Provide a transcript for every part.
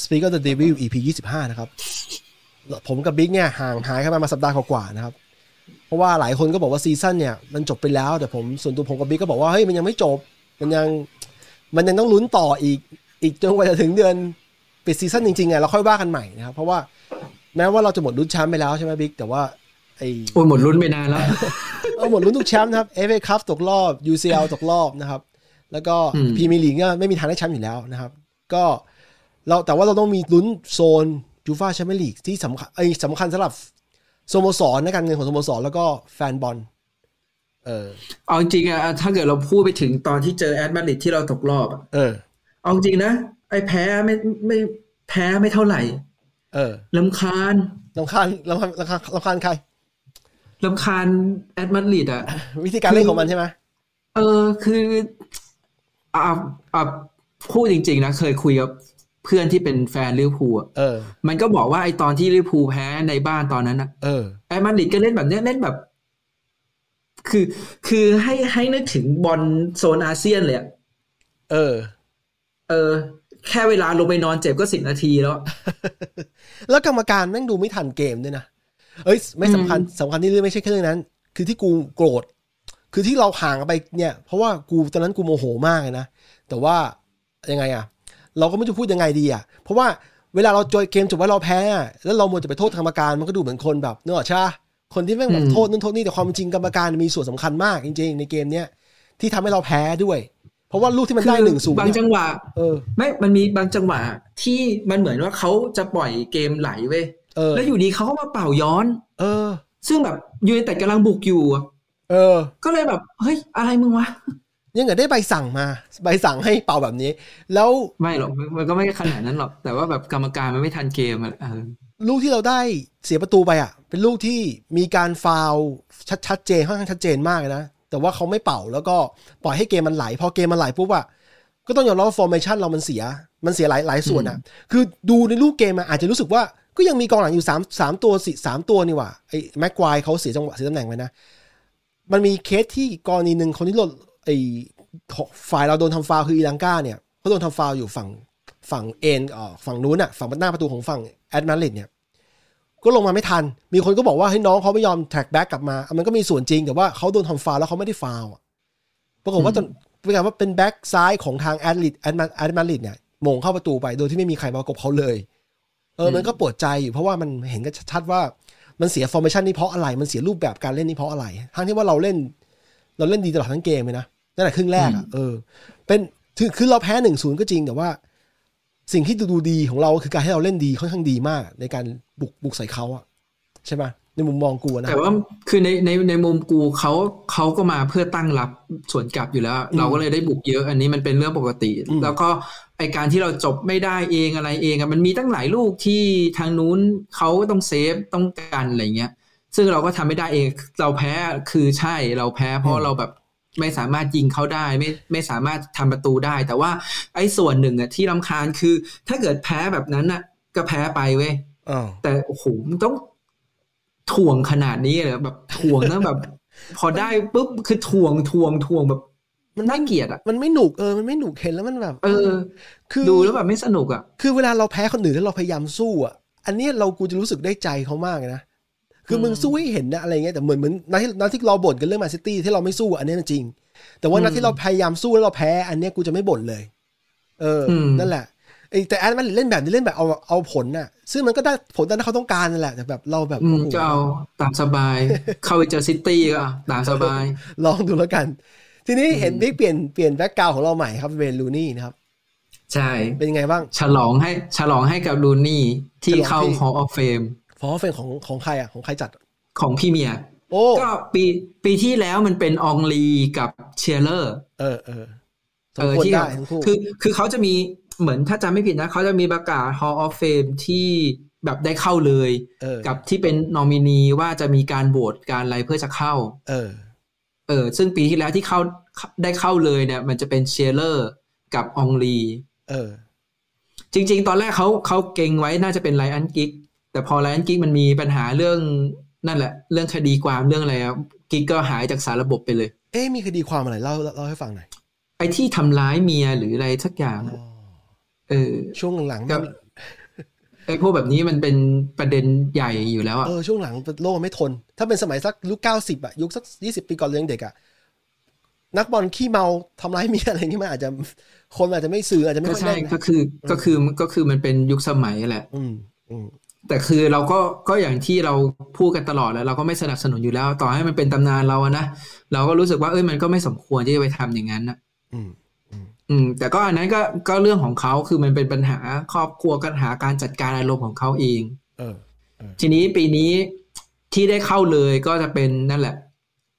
Speak of the Devil EP 25 นะครับ ผมกับบิ๊กเนี่ยห่างหายกันมามาสัปดาห์กว่าๆนะครับ เพราะว่าหลายคนก็บอกว่าซีซั่นเนี่ยมันจบไปแล้วแต่ผมส่วนตัวผมกับบิ๊กก็บอกว่าเฮ้ยมันยังไม่จบ มันยังมันยังต้องลุ้นต่ออีกอีกจนกว่าจะถึงเดือนปิดซีซั่นจริงๆไงเราค่อยว่ากันใหม่นะครับ เพราะว่าแม้ว่าเราจะหมดลุ้นแชมป์ไปแล้วใช่ไหมบิ๊กแต่ว่าไอโอ้ยหมดลุ้นไปนานแล้วเอาหมดลุ้นทุกแชมป์นะครับ FA Cup ตกรอบ UCL ตกรอบนะครับ แล้วก็อืมพรีเมียร์ลีกก็ไม่มีทางได้แชมป์อยู่แล้วนะครับ ก็เราแต่ว่าเราต้องมีลุ้นโซนยูฟาแชมเปี้ยนลีกที่สำคัญไอ้ยสำคัญสำหรับสโมสรในการเงินของสโมสรแล้วก็แฟนบอลเออเอาจริงๆอะถ้าเกิดเราพูดไปถึงตอนที่เจอแอดมาดริดที่เราตกรอบอะเออเอาจริงนะ ไอ้แพ้ไม่ไม่แพ้ไม่เท่าไหร่ เออรำคาญรำคาญรำคาญรำคาญรำคาญใครรำคาญแอดมาดริดอะวิธีการเล่นของมันใช่ไหมเออ คือ อ่าอ่าพูดจริง ๆ นะเคยคุยกับเพื่อนที่เป็นแฟนลิเวอร์พูลอะเออ มันก็บอกว่าไอ้ตอนที่ลิเวอร์พูลแพ้ในบ้านตอนนั้นนะเออแอดมาดริดก็เล่นแบบเนี้ยเล่นแบบ คือ คือให้ให้นึกถึงบอลโซนอาเซียนเลยอะเออ เออ แค่เวลาลงไปนอนเจ็บก็สิบนาทีแล้ว แล้วกรรมการแม่งดูไม่ทันเกมด้วยนะเอ้ย ไม่สำคัญสำคัญที่เรื่องไม่ใช่แค่เรื่องนั้น คือที่กูโกรธ คือที่เราห่างกันไปเนี่ย เพราะว่ากูตอนนั้นกูโมโหมากเลยนะ แต่ว่ายังไงอะเราก็ไม่รู้จะพูดยังไงดีอะเพราะว่าเวลาเราจอยเกมจบว่าเราแพ้อะแล้วเรามัวจะไปโทษกรรมการมันก็ดูเหมือนคนแบบเนกอะใช่ปะคนที่แม่งแบบอืมโทษนั่นโทษนี่แต่ความจริงกรรมการมีส่วนสำคัญมากจริง ๆ ในเกมเนี้ยที่ทำให้เราแพ้ด้วย เพราะว่าลูกที่มันได้หนึ่งศูนย์บางจังหวะเออไม่มันมีบางจังหวะที่มันเหมือนว่าเขาจะปล่อยเกมไหลเว้ยเออแล้วอยู่ดีเขาก็มาเป่าย้อน เออ ซึ่งแบบยู i น t ต็ดกำลังบุกอยู่อะ เออ ก็เลยแบบเฮ้ยอะไรมึงวะยังไงได้ใบสั่งมา ใบสั่งให้เป่าแบบนี้ แล้วไม่หรอกมันก็ไม่ขนาดนั้นหรอก แต่ว่าแบบกรรมการมันไม่ทันเกมอะเออลูกที่เราได้เสียประตูไปอะ เป็นลูกที่มีการฟาวล์ชัดชัดเจนค่อนข้างชัดเจนมากเลยนะแต่ว่าเขาไม่เป่าแล้วก็ปล่อยให้เกมมันไหลพอเกมมันไหลปุ๊บอะก็ต้องยอมรับว่า formation เรามันเสีย มันเสียหลายหลายส่วนอะ คือดูในลูกเกมอะอาจจะรู้สึกว่าก็ยังมีกองหลังอยู่สามสามตัวสิสามตัวนี่หว่าไอ้แม็กไกวร์เขาเสียจังหวะเสียตำแหน่งไปนะ มันมีเคสที่กรณีหนึ่งคนที่โดนไอ้ฝ่ายเราโดนทำฟาวล์คือเอลังกาเนี่ยเขาโดนทำฟาวล์อยู่ฝั่งฝั่งเอ็นอ่อฝั่งนู้นอะฝั่งหน้าประตูของฝั่งแอดมาดริดเนี่ยก็ลงมาไม่ทัน มีคนก็บอกว่าให้น้องเขาไม่ยอมแท็กแบ็กกลับมา มันก็มีส่วนจริงแต่ว่าเขาโดนทำฟาวแล้วเขาไม่ได้ฟาวปรากฏว่าจนป็นการว่าเป็นแบ็กซ้ายของทางแอดลิดแอดมาแอดมาริดเนี่ยโมงเข้าประตูไปโดยที่ไม่มีใครมากบเขาเลย เออ มันก็ปวดใจอยู่เพราะว่ามันเห็นกันชัดว่า มันเสียฟอร์เมชันนี้เพราะอะไร มันเสียรูปแบบการเล่นนี้เพราะอะไร ทั้งที่ว่าเราเล่น เราเล่นดีตลอดทั้งเกมเลยนะตั้งแต่ครึ่งแรกอะเออ เป็นคือคือเราแพ้หนึ่งศูนย์ก็จริงแต่ว่า สิ่งที่ดูดีของเราคือการให้เราเล่นดีค่อนข้างดีมากในการบุกบุกใส่เขาอะใช่ไหม ในมุมมองกูนะแต่ว่าคือในในในมุมกูเขาเขาก็มาเพื่อตั้งรับสวนกลับอยู่แล้ว เราก็เลยได้บุกเยอะ อันนี้มันเป็นเรื่องปกติอืมแล้วก็ไอการที่เราจบไม่ได้เองอะไรเองอะมันมีตั้งหลายลูกที่ทางนู้นเขาต้องเซฟต้องกันอะไรเงี้ย ซึ่งเราก็ทำไม่ได้เองเราแพ้คือใช่เราแพ้เพราะเราแบบไม่สามารถยิงเขาได้ไม่ไม่สามารถทำประตูได้ แต่ว่าไอ้ส่วนหนึ่งอะที่รำคาญคือ ถ้าเกิดแพ้แบบนั้นอะก็แพ้ไปเว้ยอ้าวแต่โอ้โหมันต้อง ถ่วงขนาดนี้เลยเหรอแบบถ่วงนะแบบ พอได้ปุ๊บคือถ่วงถ่วงถ่วงแบบ มันน่าเกลียดอะมันไม่หนุกเออมันไม่หนุกเห็นแล้วมันแบบ เออ คือดูแล้วแบบไม่สนุกอะคือเวลาเราแพ้คนอื่นแล้วเราพยายามสู้อะอันเนี้ยเรากูจะรู้สึกได้ใจเขามากเลยนะคือมึงสู้ให้เห็นนะอะไรเงี้ยแต่เหมือนเหมือนนัดที่นัดที่เราบ่นกันเรื่องแมนซิตี้ที่เราไม่สู้อันเนี้ยจริง แต่ว่านัดที่เราพยายามสู้แล้วเราแพ้ อันเนี้ยกูจะไม่บ่นเลย เอออมนั่นแหละไอ้ แต่แอดมันเล่นแบบนี้เล่นแบบเอาเอาผลน่ะ ซึ่งมันก็ได้ผลตามที่เขาต้องการนั่นแหละแต่แบบเราแบบอืมโอ้โหก็เอาตามสบาย เข้าไปเจอซิตี้ก็เอาตามสบาย ลองดูแล้วกัน ทีนี้เห็นบิ๊กเปลี่ยนเปลี่ยนแบ็กกราวของเราใหม่ครับเวนลูนี่นะครับ ใช่ เป็นยังไงบ้าง ฉลองให้ฉลองให้กับลูนี่ที่เข้าฉลองที่ Hall of Fame ฟอร์เฟนของของใครอะของใครจัดของพรีเมียร์เออก็ปีปีที่แล้วมันเป็นอองลีกับเชียร์เลอร์ เออเออสเอมอควรที่ได้ทั้งคู่คือคือเขาจะมี เหมือนถ้าจำไม่ผิดนะเขาจะมีประกาศ Hall of Fame ที่แบบได้เข้าเลยเออกับที่เป็นนอมินีว่าจะมีการโหวตการอะไรเพื่อจะเข้า เออ เออ ซึ่งปีที่แล้วที่เข้าได้เข้าเลยเนี่ย มันจะเป็นเชียร์เลอร์กับอองลี เออ จริง ๆ ตอนแรกเขาเขาเก็งไว้น่าจะเป็นไรอันกิ๊กส์แต่พอไลอันกิกมันมีปัญหาเรื่องนั่นแหละ เรื่องคดีความเรื่องอะไรอะกิกก็หายจากสารระบบไปเลย เอ๊ะมีคดีความอะไรเล่าเล่าให้ฟังหน่อยไอ้ที่ทำร้ายเมียหรืออะไรสักอย่างอ๋อะอ เออช่วงหลังๆก็มันไอ้พวกแบบนี้มันเป็นประเด็นใหญ่อยู่แล้วอะเออช่วงหลังโลกมันไม่ทน ถ้าเป็นสมัยสักยุคเก้าสิบอะยุคสักยี่สิบปีก่อนเรื่องเด็กอะนักบอลขี้เมาทำร้ายเมียอะไรอย่างเงี้ยมันอาจจะคนอาจจะไม่สื่ออาจจะไม่ก็ค่อยใช่ได้นะก็คือก็คือก็คือมันเป็นยุคสมัยแหละ อืมอืมแต่คือเราก็ก็อย่างที่เราพูดกันตลอดแล้ว เราก็ไม่สนับสนุนอยู่แล้ว ต่อให้มันเป็นตำนานเราอะนะเราก็รู้สึกว่าเอ้ยมันก็ไม่สมควรที่จะไปทำอย่างนั้นนะ อืมอืม แต่ก็อันนั้นก็ก็เรื่องของเขาคือมันเป็นปัญหาครอบครัวปัญหาการจัดการอารมณ์ของเขาเองเออทีนี้ปีนี้ที่ได้เข้าเลยก็จะเป็นนั่นแหละ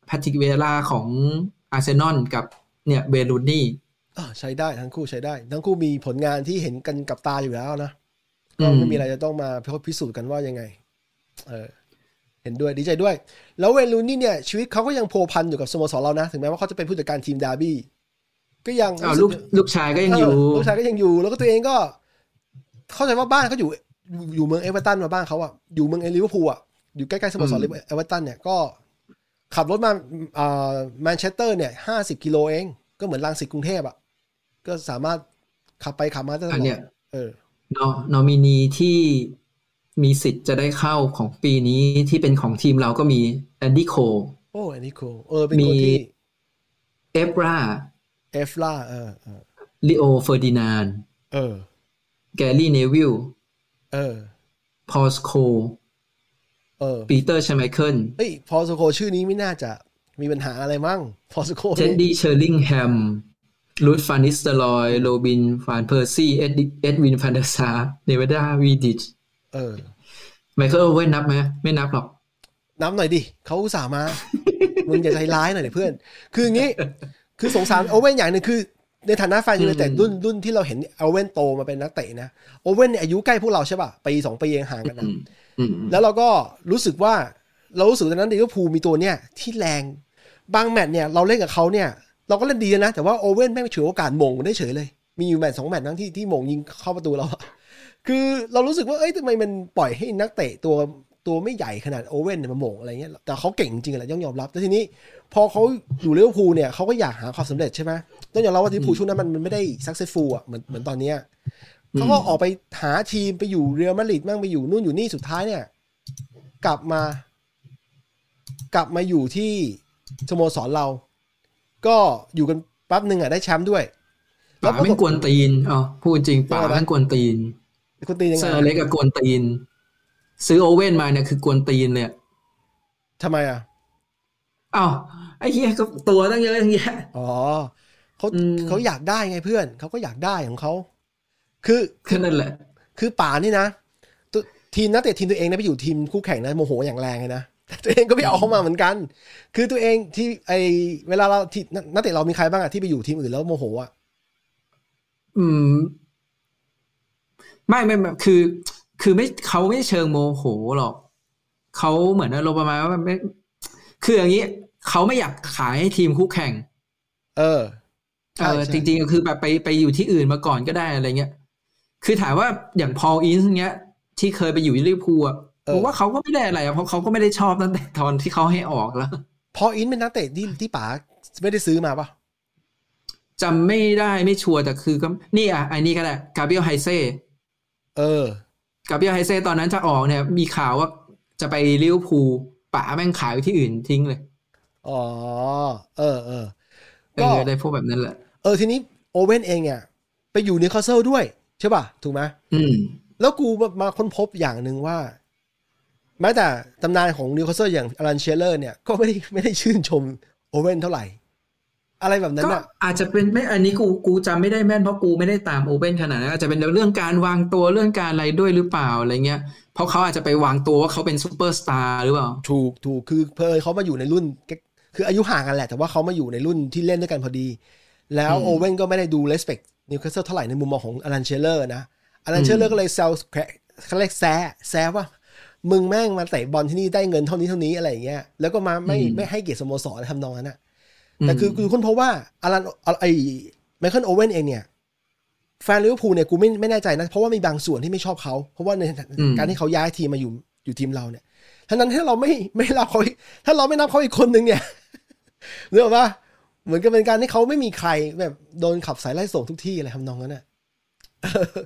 แพทริกเวล่าของอาร์เซนอลกับเนี่ยเวย์น รูนี่อ่าใช้ได้ทั้งคู่ใช้ได้ ทั้งคู่มีผลงานที่เห็นกันกับตาอยู่แล้วนะอืก็ไม่มีอะไรจะต้องมาพิสูจน์กันว่ายังไง เออ เห็นด้วยดีใจด้วย แล้วเวย์น รูนี่เนี่ย ชีวิตเขาก็ยังผูกพันอยู่กับสโมสรเรานะ ถึงแม้ว่าเขาจะเป็นผู้จัดการทีมดาร์บี้ ก็ยังอ้าวลูกลูกชายก็ยังอยู่เลูกชายก็ยังอยู่ แล้วก็ตัวเองก็ เข้าใจว่าบ้านเขาอยู่อยู่เมืองเอเวอร์ตันมาบ้านเขาอะอยู่เมืองเอลิเวอร์พูลอะอยู่ใกล้ๆสโมสรอืมเอเวอร์ตันเนี่ยก็ ขับรถมาอ่าแมนเชสเตอร์เนี่ยห้าสิบกิโลเอง ก็เหมือนรังสิตกรุงเทพอะก็สามารถขับไปขับมาได้ตลอดอันเนี้ยเอออนอนอมินีที่มีสิทธิ์จะได้เข้าของปีนี้ที่เป็นของทีมเราก็มีแอนดี้โคลโอ้แอนดี้ โคลเออเป็นมีคนที่เอฟรา เอฟราเออเออริโอเฟอร์ดินานด์เออ แกรี่เนวิลล์เออ พอลสโค เออ ปีเตอร์ชไมเคิลเฮ้ย พอล สโคลส์ชื่อนี้ไม่น่าจะมีปัญหาอะไรมั้งพอสโคเจนดี้เชอร์ลิงแฮมลูดฟานิสเตอร์ลอย โรบิน ฟานเพอร์ซี่เอ็ดเอ็ดวินฟานเดอร์ซาร์ เนมันยาวิดิชเออ ไมเคิล โอเว่นนับไหมไม่นับหรอกนับหน่อยดิ เขาอุตส่าห์มา มึงอย่าใจร้ายหน่อยดิเพื่อน คืออย่างนี้ คือสงสารโอเว่นอย่างหนึ่งคือในฐานะแฟนยูไนเต็ดอืมรุ่นรุ่นที่เราเห็นโอเว่นโตมาเป็นนักเตะนะโอเว่นเนี่ยอายุใกล้พวกเราใช่ป่ะปีสองปีเองห่างกันนะอืมอืมแล้วเราก็รู้สึกว่าเรารู้สึกตอนนั้นลิเวอร์พูลมีตัวเนี่ยที่แรงบางแมตช์เนี่ยเราเล่นกับเขาเนี่ย เราก็เล่นดีนะ แต่ว่าโอเว่นแม่งฉวยโอกาสแม่งได้เฉยเลย มีอยู่แมตช์สองแมตช์นั้นที่ที่แม่งยิงเข้าประตูเราอะคือเรารู้สึกว่าเอ้ยทำไมมันปล่อยให้นักเตะตัวตัวไม่ใหญ่ขนาดโอเว่นเนี่ยมาแม่งอะไรเงี้ยแต่เขาเก่งจริงๆแหละต้องยอมรับแต่ทีนี้ พอเขาอยู่ลิเวอร์พูลเนี่ยเขาก็อยากหาความสำเร็จใช่ไหมต้องยอมรับว่าลิเวอร์พูลช่วงนั้นมันมันไม่ได้ successful อะเหมือนเหมือนตอนเนี้ยเขาก็ออกไปหาทีมไปอยู่เรอัลมาดริดมั่งไปอยู่นู่นอยู่นี่สุดท้ายเนี่ย กลับมา กลับมาอยู่ที่สโมสรเรา ก็อยู่กันแป๊บหนึ่งอะได้แชมป์ด้วยป๋าแม่งกวนตีนอ๋อพูดจริงป๋าว่าอะไรแม่งกวนตีนกวนตีนยังไงเซอร์อเล็กซ์กวนตีน ซื้อโอเว่นมาเนี่ยคือกวนตีนเลยอะทำไมอะ อ้าวไอ้เหี้ยก็ตัวตั้งเยอะตั้งแยะอ๋อเขาอืมเขาอยากได้ไงเพื่อนเขาก็อยากได้ของเขาคือแค่นั้นแหละ คือป่านี่นะตัวทีมนักเตะทีมตัวเองนะไปอยู่ทีมคู่แข่งนะโมโหอย่างแรงเลยนะแต่ตัวเองก็ไม่เอาเข้ามาเหมือนกัน คือตัวเองที่ไอเวลาเราที่นักเตะเรามีใครบ้างอะที่ไปอยู่ทีมอื่นแล้วโมโหอะอืม ไม่ไม่ไม่คือ คือไม่เขาไม่เชิงโมโหหรอกเขาเหมือนอารมณ์ประมาณว่าไม่ คืออย่างนี้เขาไม่อยากขายให้ทีมคู่แข่ง เออ เออใช่จริงๆก็คือแบบไปไปอยู่ที่อื่นมาก่อนก็ได้อะไรเงี้ย คือถามว่าอย่างพอลอินซ์เงี้ย ที่เคยไปอยู่ลิเวอร์พูลอะผมว่าเขาก็ไม่ได้อะไรอะเพราะเขาก็ไม่ได้ชอบตั้งแต่ตอนที่เขาให้ออกแล้ว พออินเป็นนักเตะที่ที่ป๋าไม่ได้ซื้อมาปะจำไม่ได้ไม่ชัวร์แต่คือก็นี่อะไอ้นี่ก็ได้กาเบรียลไฮเซ่เออกาเบรียลไฮเซ่ตอนนั้นจะออกเนี่ย มีข่าวว่าจะไปลิเวอร์พูล ป๋าแม่งขายไปที่อื่นทิ้งเลย อ๋อ เออเออเออก็ได้พวกแบบนั้นแหละ เออทีนี้โอเว่นเองเนี่ย ไปอยู่นิวคาสเซิลด้วย ใช่ป่ะ ถูกไหมอืม แล้วกูมามาค้นพบอย่างหนึ่งว่า แม้แต่ตำนานของนิวคาสเซิลอย่างอลันเชียเรอร์เนี่ย ก็ไม่ได้ไม่ได้ชื่นชมโอเว่นเท่าไหร่ อะไรแบบนั้นก็อะอาจจะเป็นไม่อันนี้กูกูจำไม่ได้แม่นเพราะกูไม่ได้ตามโอเ n นขนาดนั้นอาจจะเป็นเรื่องการวางตัวเรื่องการอะไรด้วยหรือเปล่าอะไรเงี้ย เพราะเขาอาจจะไปวางตัวว่าเขาเป็นซูเปอร์สตาร์หรือเปล่า ถูกถูกคือพอเขามาอยู่ในรุ่น คืออายุห่างกันแหละ แต่ว่าเขามาอยู่ในรุ่นที่เล่นด้วยกันพอดี แล้วอืมโอเว่นก็ไม่ได้ดู respect นิวคาสเซิลเท่าไหร่ในมุมมองของอลันเชียเรอร์นะอลันเชียเรอร์ก็เลยแซวเขาเรียกแซะแซะว่ามึงแม่งมาเตะบอลที่นี่ได้เงินเท่านี้เท่านี้อะไรอย่างเงี้ย แล้วก็มาไม่ไม่ให้เกียรติสโมสรทำนองนั้นอะแต่คือคือคุณเพราะว่าอารันไอไมเคิลโอเว่นเองเนี่ย แฟนลิเวอร์พูลเนี่ยกูไม่ไม่แน่ใจนะ เพราะว่ามีบางส่วนที่ไม่ชอบเขา เพราะว่าในอืมการที่เขาย้ายทีมมาอยู่อยู่ทีมเราเนี่ยทั้งนั้นถ้าเราไม่ไม่รับเขาถ้าเราไม่นับเขาอีกคนนึงเนี่ยเรื่องว่าเหมือนกับเป็นการที่เขาไม่มีใครแบบโดนขับสายไล่ส่งทุกที่อะไรทำนองนั้นน่ะ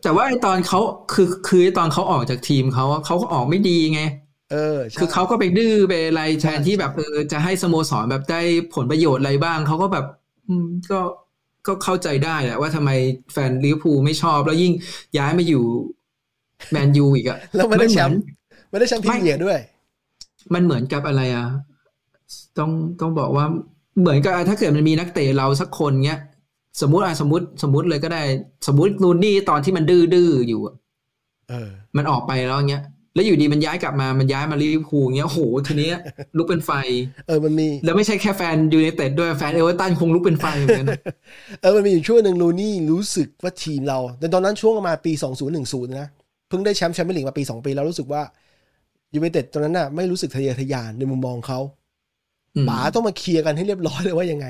แต่ว่าไอตอนเขาคือคือไอตอนเขาออกจากทีมเขาอะเขาก็ออกไม่ดีไง เออใช่คือเขาก็ไปดื้อไปอะไรแทนที่ใช่แบบเออจะให้สโมสรแบบได้ผลประโยชน์อะไรบ้างเขาก็แบบอืมก็ ก็เข้าใจได้แหละว่าทำไมแฟนลิเวอร์พูลไม่ชอบ แล้วยิ่งย้ายมาอยู่แมนยูอีกอะแล้วไม่ได้แชมป์ไม่ได้แชมป์พรีเมียร์ด้วย มันเหมือนกับอะไรอะต้องต้องบอกว่าเหมือนกับถ้าเกิดมันมีนักเตะเราสักคนเงี้ย สมมติอะสมมติสมมติเลยก็ได้ สมมติรูนี่ตอนที่มันดื้อดื้อๆอยู่อะเออมันออกไปแล้วเงี้ย แล้วอยู่ดีมันย้ายกลับมา มันย้ายมาลิเวอร์พูลเงี้ยโหทีนี้ลุกเป็นไฟ เออมันมี แล้วไม่ใช่แค่แฟนยูไนเต็ดด้วยแฟนเอเวอร์ตันคงลุกเป็นไฟเหมือนกันเออมันมีอยู่ช่วงหนึ่งรูนี่รู้สึกว่าทีมเรา แต่ตอนนั้นช่วงประมาณปี 2010 นะ เพิ่งได้แชมป์แชมเปี้ยนลีกมาปี 2 ปีแล้วรู้สึกว่ายูไนเต็ดตอนนั้นน่ะไม่รู้สึกทะเยอทะยานในมุมมองเขาอืมป๋าต้องมาเคลียร์กันให้เรียบร้อยเลยว่ายังไง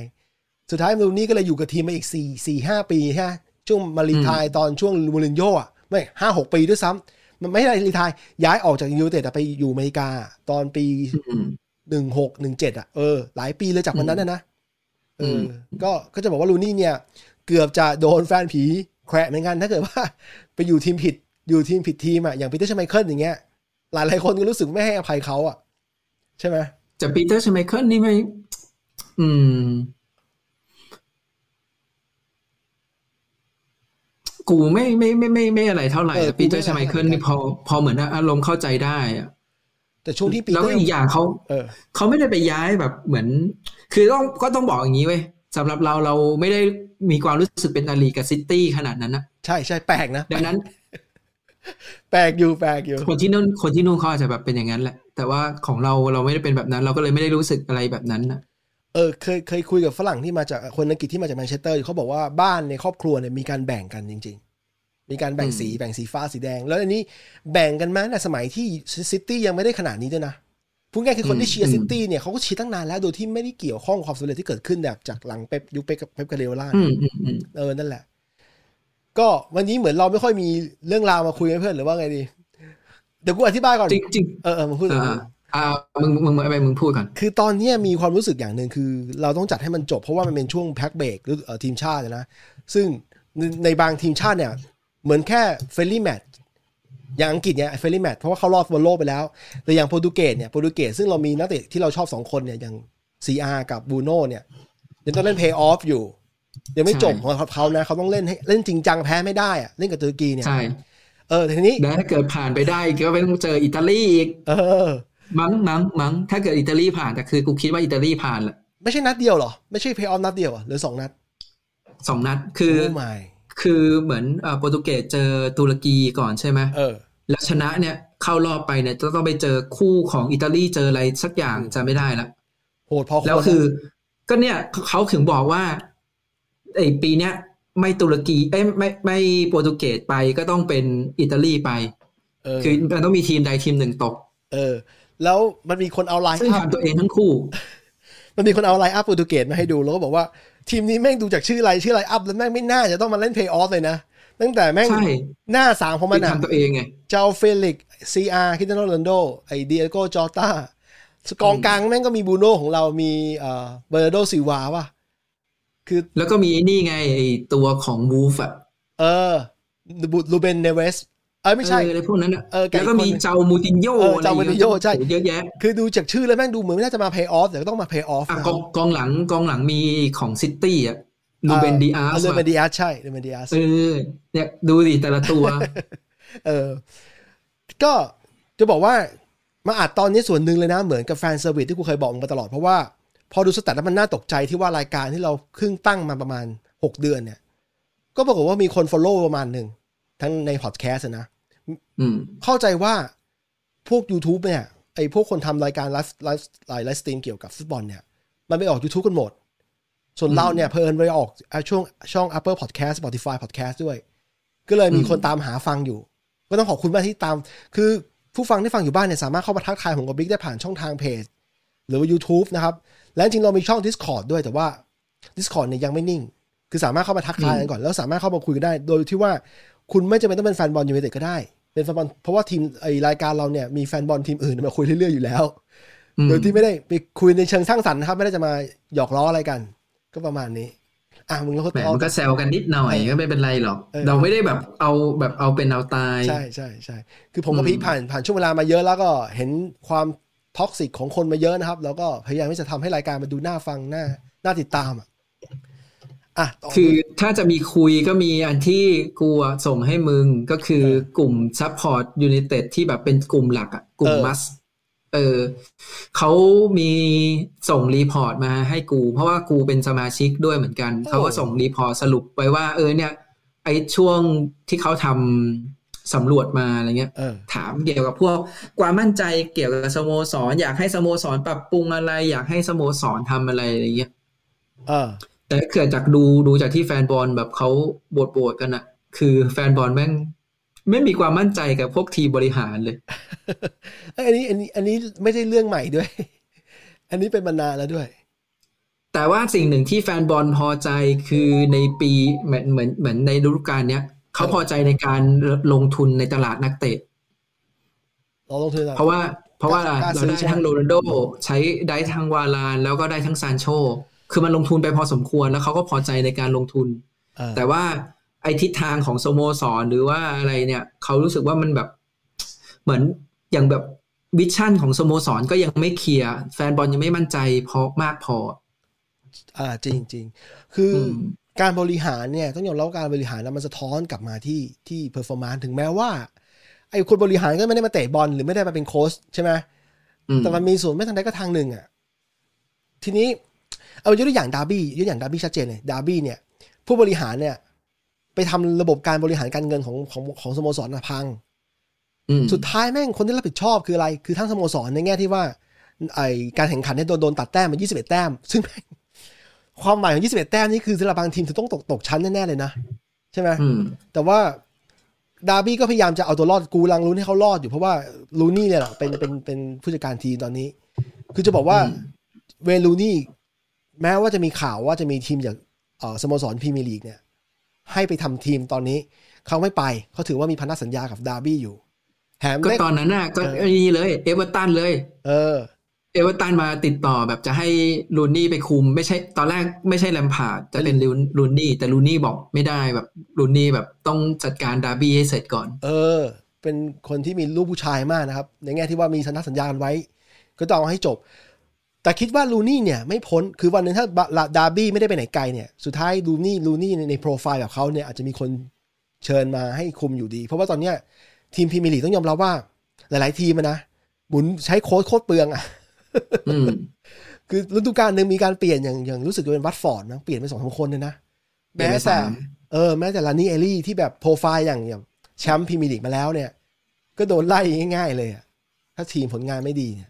สุดท้ายรูนี่ก็เลยอยู่กับทีมมาอีก4 4 5ปีฮะช่วงมา retire ตอนช่วงมูรินโญ่อะไม่ห้าหกปีด้วยซ้ำมัน ไม่ใช่ retire ย้ายออกจากยูไนเต็ดอะไปอยู่อเมริกา ตอนปีอืมหนึ่งหกหนึ่งเจ็ดอะเออหลายปีเลยจากวันนั้นนะนะเอออืมก็ก็จะบอกว่ารูนี่เนี่ย เกือบจะโดนแฟนผีแขวะเหมือนกันถ้าเกิดว่า ไปอยู่ทีมผิดอยู่ทีมผิดทีมอะอย่างปีเตอร์ชไมเคิลอย่างเงี้ยหลายหลายๆคนก็รู้สึกไม่ให้อภัยเขาอะ ใช่ไหมแต่ปีเตอร์ชไมเคิลนี่ไม่ อืม กูไม่ไม่ไม่ไม่ไม่อะไรเท่าไหร่ปีเตอร์ชไมเคิลนี่พอพอเหมือนอารมณ์เข้าใจได้อะแต่ช่วงที่ปีแล้วเตอก็ร์อีกอย่างเขาเออเขาไม่ได้ไปย้ายแบบเหมือน คือต้องก็ต้องบอกอย่างนี้เว้ยสำหรับเราเราไม่ได้มีความรู้สึกเป็นอริกับซิตี้ขนาดนั้นนะใช่ใช่แปลกนะดังนั้น แปลกอยู่แปลกอยู่คนที่นู่นคนที่นู่นเขาอาจจะแบบเป็นอย่างนั้นแหละ แต่ว่าของเราเราไม่ได้เป็นแบบนั้น เราก็เลยไม่ได้รู้สึกอะไรแบบนั้นนะ เออเคยเคยคุยกับฝรั่งที่มาจากคนอังกฤษที่มาจากแมนเชสเตอร์อยู่เขาบอกว่าบ้านในครอบครัวเนี่ยมีการแบ่งกันจริง ๆ มีการแบ่งสีแบ่งสีฟ้าสีแดง แล้วอันนี้แบ่งกันมาตั้งแต่สมัยที่ซิตี้ยังไม่ได้ขนาดนี้ด้วยนะพูดง่ายๆคือคนที่เชียร์ซิตี้เนี่ยเขาก็เชียร์ตั้งนานแล้วโดยที่ไม่ได้เกี่ยวข้องกับความสำเร็จที่เกิดขึ้นแบบจากหลังเป๊ปยุคเป๊ปเป๊ปกวาร์ดิโอล่าอืมอืมอืมเออนั่นแหละ ก็วันนี้เหมือนเราไม่ค่อยมีเรื่องราวมาคุยกันเพื่อนหรือว่าไงดีเดี๋ยวกูอธิบายก่อนจริงจริงเออเออมึงพูดๆก่ อนอ่าอ่ามึงมึงมึงอะไรมึงพูดก่อน คือตอนเนี้ยมีความรู้สึกอย่างหนึ่งคือ เราต้องจัดให้มันจบเพราะว่ามันเป็นช่วงพักหรือเอ่อทีมชาตินะ ซึ่งในในบางทีมชาติเนี่ย เหมือนแค่ friendly match อย่างอังกฤษเนี่ย friendly match เพราะว่าเขารอดบอลโลกไปแล้ว แต่อย่างโปรตุเกสเนี่ยโปรตุเกสซึ่งเรามีนักเตะที่เราชอบสองคนเนี่ยอย่าง CR กับบรูโน่เนี่ยยังต้องเล่นเพย์ออฟอยู่ยังไม่จบของเขานะเขาต้องเล่นให้เล่นจริงจังแพ้ไม่ได้อะเล่นกับตุรกีเนี่ยใช่เออแต่ทีนี้แล้วถ้าเกิดผ่านไปได้ก็ไม่ต้องเจออิตาลีอีก เออ มั้งมั้งมั้งถ้าเกิดอิตาลีผ่านแต่คือกูคิดว่าอิตาลีผ่านแหละไม่ใช่นัดเดียวเหรอ ไม่ใช่เพย์ออฟนัดเดียวเหรอหรือสองนัดสองนัดคือโอ้ไม่คือเหมือนเอ่อโปรตุเกสเจอตุรกีก่อนใช่ไหมเออ แล้วชนะเนี่ยเข้ารอบไปเนี่ยจะต้องไปเจอคู่ของอิตาลีเจออะไรสักอย่างจะไม่ได้ละโหดพอควรแล้วคือ ก็เนี่ยเขาถึงบอกว่าไอ้ปีเนี้ยไม่ตุรกีเอ้ยไม่ไม่โปรตุเกสไปก็ต้องเป็นอิตาลีไปเออคือมันต้องมีทีมใดทีมหนึ่งตก เออ แล้วมันมีคนเอาไลน์ซึ่งอัพทำตัวเองทั้งคู่ มันมีคนเอาไลน์อัพโปรตุเกสมาให้ดูแล้วก็บอกว่า ทีมนี้แม่งดูจากชื่อไลน์ชื่อไลน์อัพแล้วแม่งไม่น่าจะต้องมาเล่นเพย์ออฟเลยนะตั้งแต่แม่งใช่หน้าสามของมันที่อะทำตัวเองไงเจ้าเฟลิกซีอาร์คิตาโนโรนโดไอเดียโกจอต้ากองกลางแม่งก็มีบูโน่ของเรามีเอ่อเบอร์โดซิวาว่ะคือแล้วก็มีไอ้นี่ไงไอ้ตัวของวูฟอะเออรูเบนเนเวส เออไม่ใช่เอออะไรพวกนั้นอะเออกับแล้วก็อีกคนมีเจ้ามูตินโญ่เอออะไรเจ้ามูตินโญ่ใช่โอ้โหเยอะแยะ คือดูจากชื่อแล้วแม่งดูเหมือนไม่น่าจะมาเพย์ออฟแต่ก็ต้องมาเพย์ออฟอะนะกองกองหลังกองหลังมีของซิตี้อะรูเบนดิอาสรูเบนดิอาร์ใช่ลูเบนดีอาร์เออเนี่ยดูดิแต่ละตัว เออ ก็จะบอกว่ามาอัดตอนนี้ส่วนหนึ่งเลยนะ เหมือนกับ fan service ที่กูเคยบอกมึงมาตลอด เพราะว่าพอดู stat แล้วมันน่าตกใจที่ว่ารายการที่เราเพิ่งตั้งมาประมาณ 6 เดือนเนี่ย ก็ปรากฏว่ามีคน follow ประมาณหนึ่งทั้งในพอดแคสต์นะอืม เข้าใจว่าพวก YouTube เนี่ยไอ้พวกคนทำรายการ live live live live stream เกี่ยวกับฟุตบอลเนี่ย มันไปออก YouTube กันหมด ส่วนเราเนี่ยเผอิญไปออกอะช่วงช่อง Apple Podcast Spotify Podcast ด้วย ก็เลยมีคนตามหาฟังอยู่ ก็ต้องขอบคุณมากที่ตาม คือผู้ฟังที่ฟังอยู่บ้านเนี่ยสามารถเข้ามาทักทายผมกับบิ๊กได้ผ่านช่องทางเพจ หรือว่า YouTube นะครับ และจริงๆเรามีช่อง Discord ด้วยแต่ว่า Discord เนี่ยยังไม่นิ่ง คือสามารถเข้ามาทักทายกันก่อน แล้วสามารถเข้ามาคุยกันได้ โดยที่ว่า คุณไม่จำเป็นต้องเป็นแฟนบอลยูไนเต็ดก็ได้ เป็นแฟนบอลเพราะว่าทีมไอรายการเราเนี่ยมีแฟนบอลทีมอื่นมาคุยเรื่อยๆอยู่แล้วอืมโดยที่ไม่ได้ไปคุยในเชิงสร้างสรรค์นะครับ ไม่ได้จะมาหยอกล้ออะไรกัน ก็ประมาณนี้อะมึงแล้วก็แหมต่อมันก็แซวกันนิดหน่อยก็ไม่เป็นไรหรอกเออเราไม่ได้แบบเอาแบบเอาเป็นเอาตาย ใช่ใช่ใช่คือผมกับอืมพีคผ่านผ่านช่วงเวลามาเยอะแล้วก็เห็นความ toxic ของคนมาเยอะนะครับ แล้วก็พยายามที่จะทำให้รายการมาดูน่าฟังน่าน่าติดตามอะ อะต่อคือถ้าจะมีคุยก็มีอันที่กูอะส่งให้มึงก็คือกลุ่ม Support United ที่แบบเป็นกลุ่มหลักอะกลุ่มเออ MUST เออเขามีส่ง report มาให้กู เพราะว่ากูเป็นสมาชิกด้วยเหมือนกัน เขาก็ส่ง report สรุปไปว่า เออเนี่ย ไอช่วงที่เขาทำสำรวจมาอะไรเงี้ยเออถามเกี่ยวกับพวกความมั่นใจเกี่ยวกับสโมสร อยากให้สโมสรปรับปรุงอะไร อยากให้สโมสรทำอะไรอะไรเงี้ยเออ แต่เกิดจากดูดูจากที่แฟนบอลแบบเขาโบดโบดกันอะคือแฟนบอลแม่งไม่มีความมั่นใจกับพวกทีมบริหารเลยเอ้ยอันนี้อันนี้อันนี้ไม่ใช่เรื่องใหม่ด้วย อันนี้เป็นมานานแล้วด้วย แต่ว่าสิ่งหนึ่งที่แฟนบอลพอใจคือในปีเหมือนเหมือนเหมือนในฤดูกาลเนี้ยเขาพอใจในการลงทุนในตลาดนักเตะเราลงทุนอะไรเพราะว่า เพราะว่าการเราซื้อได้ใช่ไหมทั้งโรนัลโดใช้ได้ทั้งวาลานแล้วก็ได้ทั้งซานโช คือมันลงทุนไปพอสมควรแล้วเขาก็พอใจในการลงทุนเออแต่ว่าไอทิศทางของสโมสรหรือว่าอะไรเนี่ยเขารู้สึกว่ามันแบบเหมือนอย่างแบบvision ของสโมสรก็ยังไม่ clear แฟนบอลยังไม่มั่นใจพอมากพอ อ่าจริงจริงคืออมการบริหารเนี่ยต้องยอมรับว่าการบริหารแล้วมันสะท้อนกลับมาที่ที่ performance ถึงแม้ว่า ไอ้คนบริหารก็ไม่ได้มาเตะบอลหรือไม่ได้มาเป็นโค้ชใช่ไหมอืมแต่มันมีส่วนไม่ทางใดก็ทางหนึ่งอะทีนี้ เอายกตัวอย่างดาร์บี้ยกตัวอย่างดาร์บี้ชัดเจนเลยดาร์บี้เนี่ย ผู้บริหารเนี่ย ไปทำระบบการบริหารการเงินของของของสโมสรน่ะพังอืมสุดท้ายแม่งคนที่รับผิดชอบคืออะไร คือทั้งสโมสรในแง่ที่ว่า ไอการแข่งขันเนี่ยโดนโดนตัดแต้มมา21 แต้ม ซึ่งแม่งความหมายของ 21 แต้มนี่คือสำหรับบางทีมจะต้องตกตกชั้นแน่ๆเลยนะใช่ไหมอืมแต่ว่าดาร์บี้ก็พยายามจะเอาตัวรอดกูรังลุ้นให้เขารอดอยู่เพราะว่าลูนี่เนี่ยแหละเป็นเป็นเป็นผู้จัดการทีมตอนนี้ คือจะบอกว่าอืมเวย์ลูนี่ แม้ว่าจะมีข่าวว่าจะมีทีมจากเอ่อสโมสรพรีเมียร์ลีกเนี่ย ให้ไปทำทีมตอนนี้ เขาไม่ไปเขาถือว่ามีพันธสัญญากับดาร์บี้อยู่แถมก็ได้ตอนนั้นน่ะก็ไอ้นี่เลย เอเวอร์ตันเลย เออ เอเวอร์ตันมาติดต่อแบบจะให้รูนี่ไปคุม ไม่ใช่ตอนแรกไม่ใช่แลมพาร์ดจะเป็นรูนี่แต่รูนี่บอกไม่ได้แบบรูนี่แบบต้องจัดการดาร์บี้ให้เสร็จก่อน เออ เป็นคนที่มีลูกผู้ชายมากนะครับ ในแง่ที่ว่ามีสัญญาสัญญากันไว้ ก็ต้องเอาให้จบ แต่คิดว่ารูนี่เนี่ยไม่พ้น คือวันหนึงถ้าดาร์บี้ไม่ได้ไปไหนไกลเนี่ย สุดท้ายรูนี่รูนี่ในในโปรไฟล์แบบเขาเนี่ยอาจจะมีคนเชิญมาให้คุมอยู่ดี เพราะว่าตอนเนี้ยทีมพรีเมียร์ลีกต้องยอมรับว่า หลาย ๆ ทีมอะนะหมุนใช้โค้ชโคตรเปลืองอะอืมคือฤดูกาลหนึ่งมีการเปลี่ยนอย่างอย่างรู้สึกจะเป็นวัตฟอร์ดนะเปลี่ยนไปสองสามคนเลยนะเปลี่ยนไปแม้แต่สามเออแม้แต่รานิเอรี่ที่แบบโปรไฟล์อย่างอย่างแชมป์พรีเมียร์ลีกมาแล้วเนี่ย ก็โดนไล่ง่าย ๆ เลยอะถ้าทีมผลงานไม่ดีเนี่ย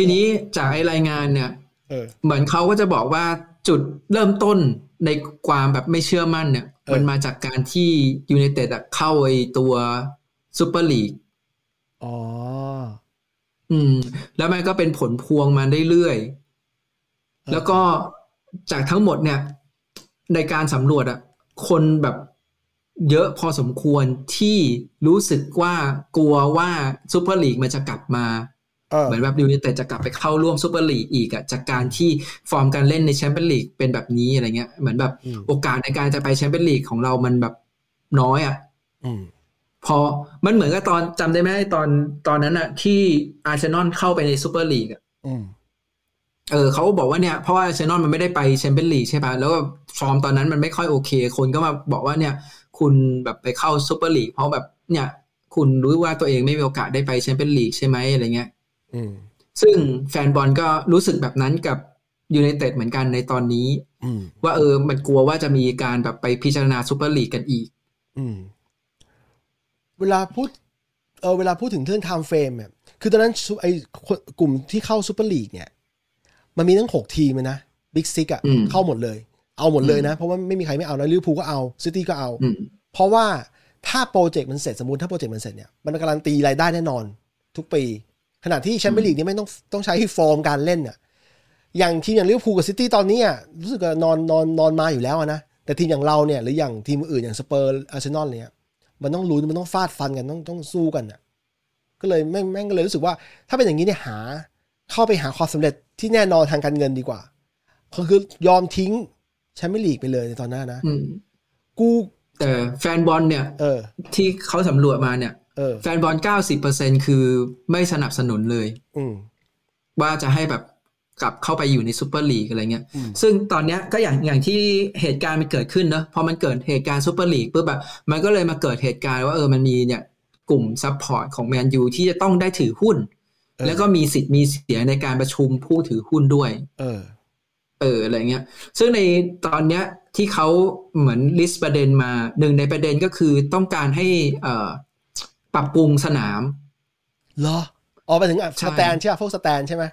ทีนี้จากไอ้รายงานเนี่ยเออเหมือนเขาก็จะบอกว่าจุดเริ่มต้นในความแบบไม่เชื่อมั่นเนี่ยเออมันมาจากการที่ยูไนเต็ดอะเข้าไอตัวซูเปอร์ลีกอ๋อ อืม แล้วมันก็เป็นผลพวงมาเรื่อยๆ แล้วก็จากทั้งหมดเนี่ย ในการสำรวจอะคนแบบเยอะพอสมควรที่รู้สึกว่ากลัวว่าซูเปอร์ลีกมันจะกลับมา เออเหมือนแบบยูไนเต็ดจะกลับไปเข้าร่วมซูเปอร์ลีกอีกอะจากการที่ฟอร์มการเล่นในแชมเปี้ยนลีกเป็นแบบนี้อะไรเงี้ยเหมือนแบบอืมโอกาสในการจะไปแชมเปี้ยนลีกของเรามันแบบน้อยอะอืมพอมันเหมือนกับตอนจำได้ไหมตอนตอนนั้นอะที่อาร์เซนอลเข้าไปในซูเปอร์ลีกอะอืมเออเขาก็บอกว่าเนี่ยเพราะว่าอาร์เซนอลมันไม่ได้ไปแชมเปี้ยนลีกใช่ปะแล้วก็ฟอร์มตอนนั้นมันไม่ค่อยโอเค คนก็มาบอกว่าเนี่ย คุณแบบไปเข้าซูเปอร์ลีกเพราะแบบเนี่ย คุณรู้ว่าตัวเองไม่มีโอกาสได้ไปแชมเปี้ยนลีกใช่ไหมอะไรเงี้ยอืม ซึ่งแฟนบอลก็รู้สึกแบบนั้นกับยูไนเต็ดเหมือนกันในตอนนี้อืมว่าเออมันกลัวว่าจะมีการแบบไปพิจารณาซูเปอร์ลีกกันอีกอืมเวลาพูดเออเวลาพูดถึงเรื่อง time frame เนี่ยคือตอนนั้นซุไอ้คนกลุ่มที่เข้าซูเปอร์ลีกเนี่ย มันมีทั้งหกทีมเลยนะ Big Six อะอืมเข้าหมดเลย เอาหมดเลยนะ เพราะว่าไม่มีใครไม่เอานะลิเวอร์พูลก็เอาซิตี้ก็เอาอืมเพราะว่าถ้า project มันเสร็จสมมติถ้า project มันเสร็จเนี่ยมันการันตีรายได้แน่นอนทุกปี ขณะที่แชมเปี้ยนลีกนี่ไม่ต้องต้องใช้ฟอร์มการเล่นอะอย่างทีมอย่างลิเวอร์พูลกับซิตี้ตอนนี้อะรู้สึกว่านอนนอนนอนมาอยู่แล้วอะนะแต่ทีมอย่างเราเนี่ยหรืออย่างทีมอื่นอย่างสเปอร์อาร์เซนอลเนี่ยมันต้องลุ้นมันต้องฟาดฟันกันต้องต้องสู้กันอะก็เลยแม่งแม่งก็เลยรู้สึกว่า ถ้าเป็นอย่างนี้เนี่ยหาเข้าไปหาความสำเร็จที่แน่นอนทางการเงินดีกว่าก็คือยอมทิ้งแชมเปี้ยนลีกไปเลยในตอนหน้านะอืมกูแต่แฟนบอลเนี่ย เออ ที่เขาสำรวจมาเนี่ย เออแฟนบอล90%คือไม่สนับสนุนเลยอืมว่าจะให้แบบกลับเข้าไปอยู่ในซูเปอร์ลีกอะไรเงี้ยอืมซึ่งตอนเนี้ยก็อย่างอย่างที่เหตุการณ์มันเกิดขึ้นเนอะพอมันเกิดเหตุการณ์ซูเปอร์ลีกปุ๊บแบบมันก็เลยมาเกิดเหตุการณ์ว่าเออมันมีเนี่ยกลุ่ม support ของแมนยูที่จะต้องได้ถือหุ้นเออแล้วก็มีสิทธิ์มีเสียงในการประชุมผู้ถือหุ้นด้วย เออ เอออะไรเงี้ย ซึ่งในตอนเนี้ยที่เขาเหมือน list ประเด็นมาหนึ่งในประเด็นก็คือต้องการให้เอ่อ ปรับปรุงสนามเหรอออกไปถึงอะใช่ standใช่ไหมพวก stand ใช่ไหม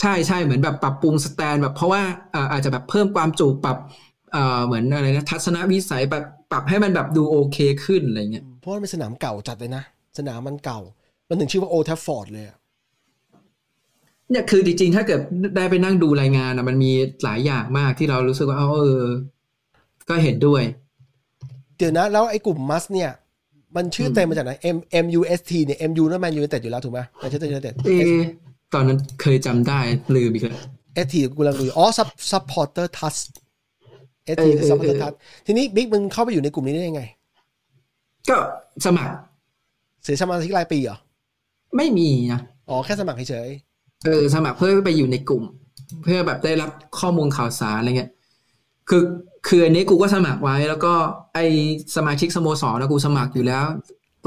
ใช่ใช่เหมือนแบบปรับปรุง stand แบบเพราะว่าเอ่ออาจจะแบบเพิ่มความจุปรับเอ่อเหมือนอะไรนะทัศนวิสัยแบบปรับให้มันแบบดูโอเคขึ้นอะไรเงี้ยเพราะว่ามันเป็นสนามเก่าจัดเลยนะ สนามมันเก่า มันถึงชื่อว่าโอลด์แทรฟฟอร์ดเลยอะเนี่ยคือจริงๆ ถ้าเกิดได้ไปนั่งดูรายงานนะมันมีหลายอย่างมากที่เรารู้สึกว่าเออ ก็เห็นด้วย เดี๋ยวนะ แล้วไอ้กลุ่ม MUST เนี่ย มันชื่อเต็มมาจากไหน M M U S T เนี่ย M U นั่นแมนยูไนเต็ดอยู่แล้วถูกไหมแมนเชสเตอร์ยูไนเต็ดเอะตอนนั้นเคยจำได้ลืมอีกแล้ว S T กูกำลังดูอยู่อ๋อ sub supporter trust S เอ T อเออ supporter เออ trust ทีนี้บิ๊กมึงเข้าไปอยู่ในกลุ่มนี้ได้ยังไง ก็สมัคร เสียสมาชิกรายปีเหรอ ไม่มีนะ อ๋อ แค่สมัครเฉยเออสมัครเพื่อไปอยู่ในกลุ่ม เพื่อแบบได้รับข้อมูลข่าวสารอะไรเงี้ย คือ คืออันนี้กูก็สมัครไว้ แล้วก็ไอสมาชิกสโมสรนะกูสมัครอยู่แล้ว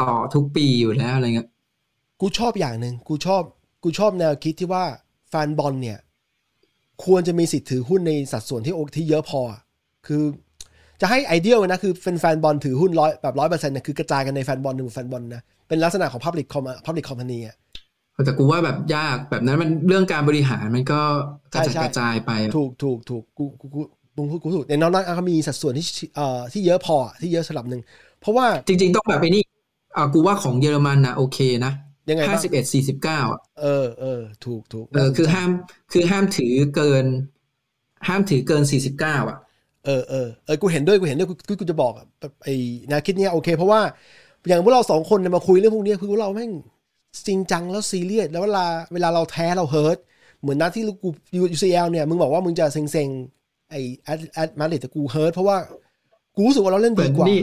ต่อทุกปีอยู่แล้วอะไรเงี้ยๆกูชอบอย่างหนึ่งกูชอบ กูชอบแนวคิดที่ว่าแฟนบอลเนี่ย ควรจะมีสิทธิ์ถือหุ้นในสัดส่วนที่โอที่เยอะพออะคือจะให้ไอเดียเลยนะคือเป็นแฟนบอลถือหุ้นร้อยแบบร้อยเปอร์เซ็นต์เนี่ยคือกระจายกันในแฟนบอลหนึ่งแฟนบอลนะเป็นลักษณะของ Public Com Public Company อะแต่กูว่าแบบยากแบบนั้นมันเรื่องการบริหารมันก็กระจัดใช่ใช่กระจายไป ถูกถูกถูกกูกูกู มึงพูดกูถูกในน้องๆเขามีสัดส่วนที่เอ่อที่เยอะพออะที่เยอะสลับหนึ่งเพราะว่าจริง ๆ ต้องแบบไปนี่อ่ากูว่าของเยอรมันนะโอเคนะยังไงห้าบ้างสิบเอ็ดสี่สิบเก้าอะเออเออถูกถูกเออคือห้ามคือห้ามถือเกิน ห้ามถือเกินสี่สิบเก้าอะ เออเออเออกูเห็นด้วยกูเห็นด้วยกูกูกูจะบอกอะแบบไอ้แนวคิดเนี้ยโอเค เพราะว่าอย่างพวกเราสองคนเนี่ยมาคุยเรื่องพวกเนี้ยคือพวกเราแม่งจริงจังแล้วซีเรียสแล้วเวลาเวลาเราแพ้เรา hurt เหมือนนัดที่กู UCL เนี่ยมึงบอกว่ามึงจะเซ็งๆ ไอ้แอตแอตมาดริดแต่กู hurt เพราะว่ากูรู้สึกว่าเราเล่นเหมืดีอนกว่านี่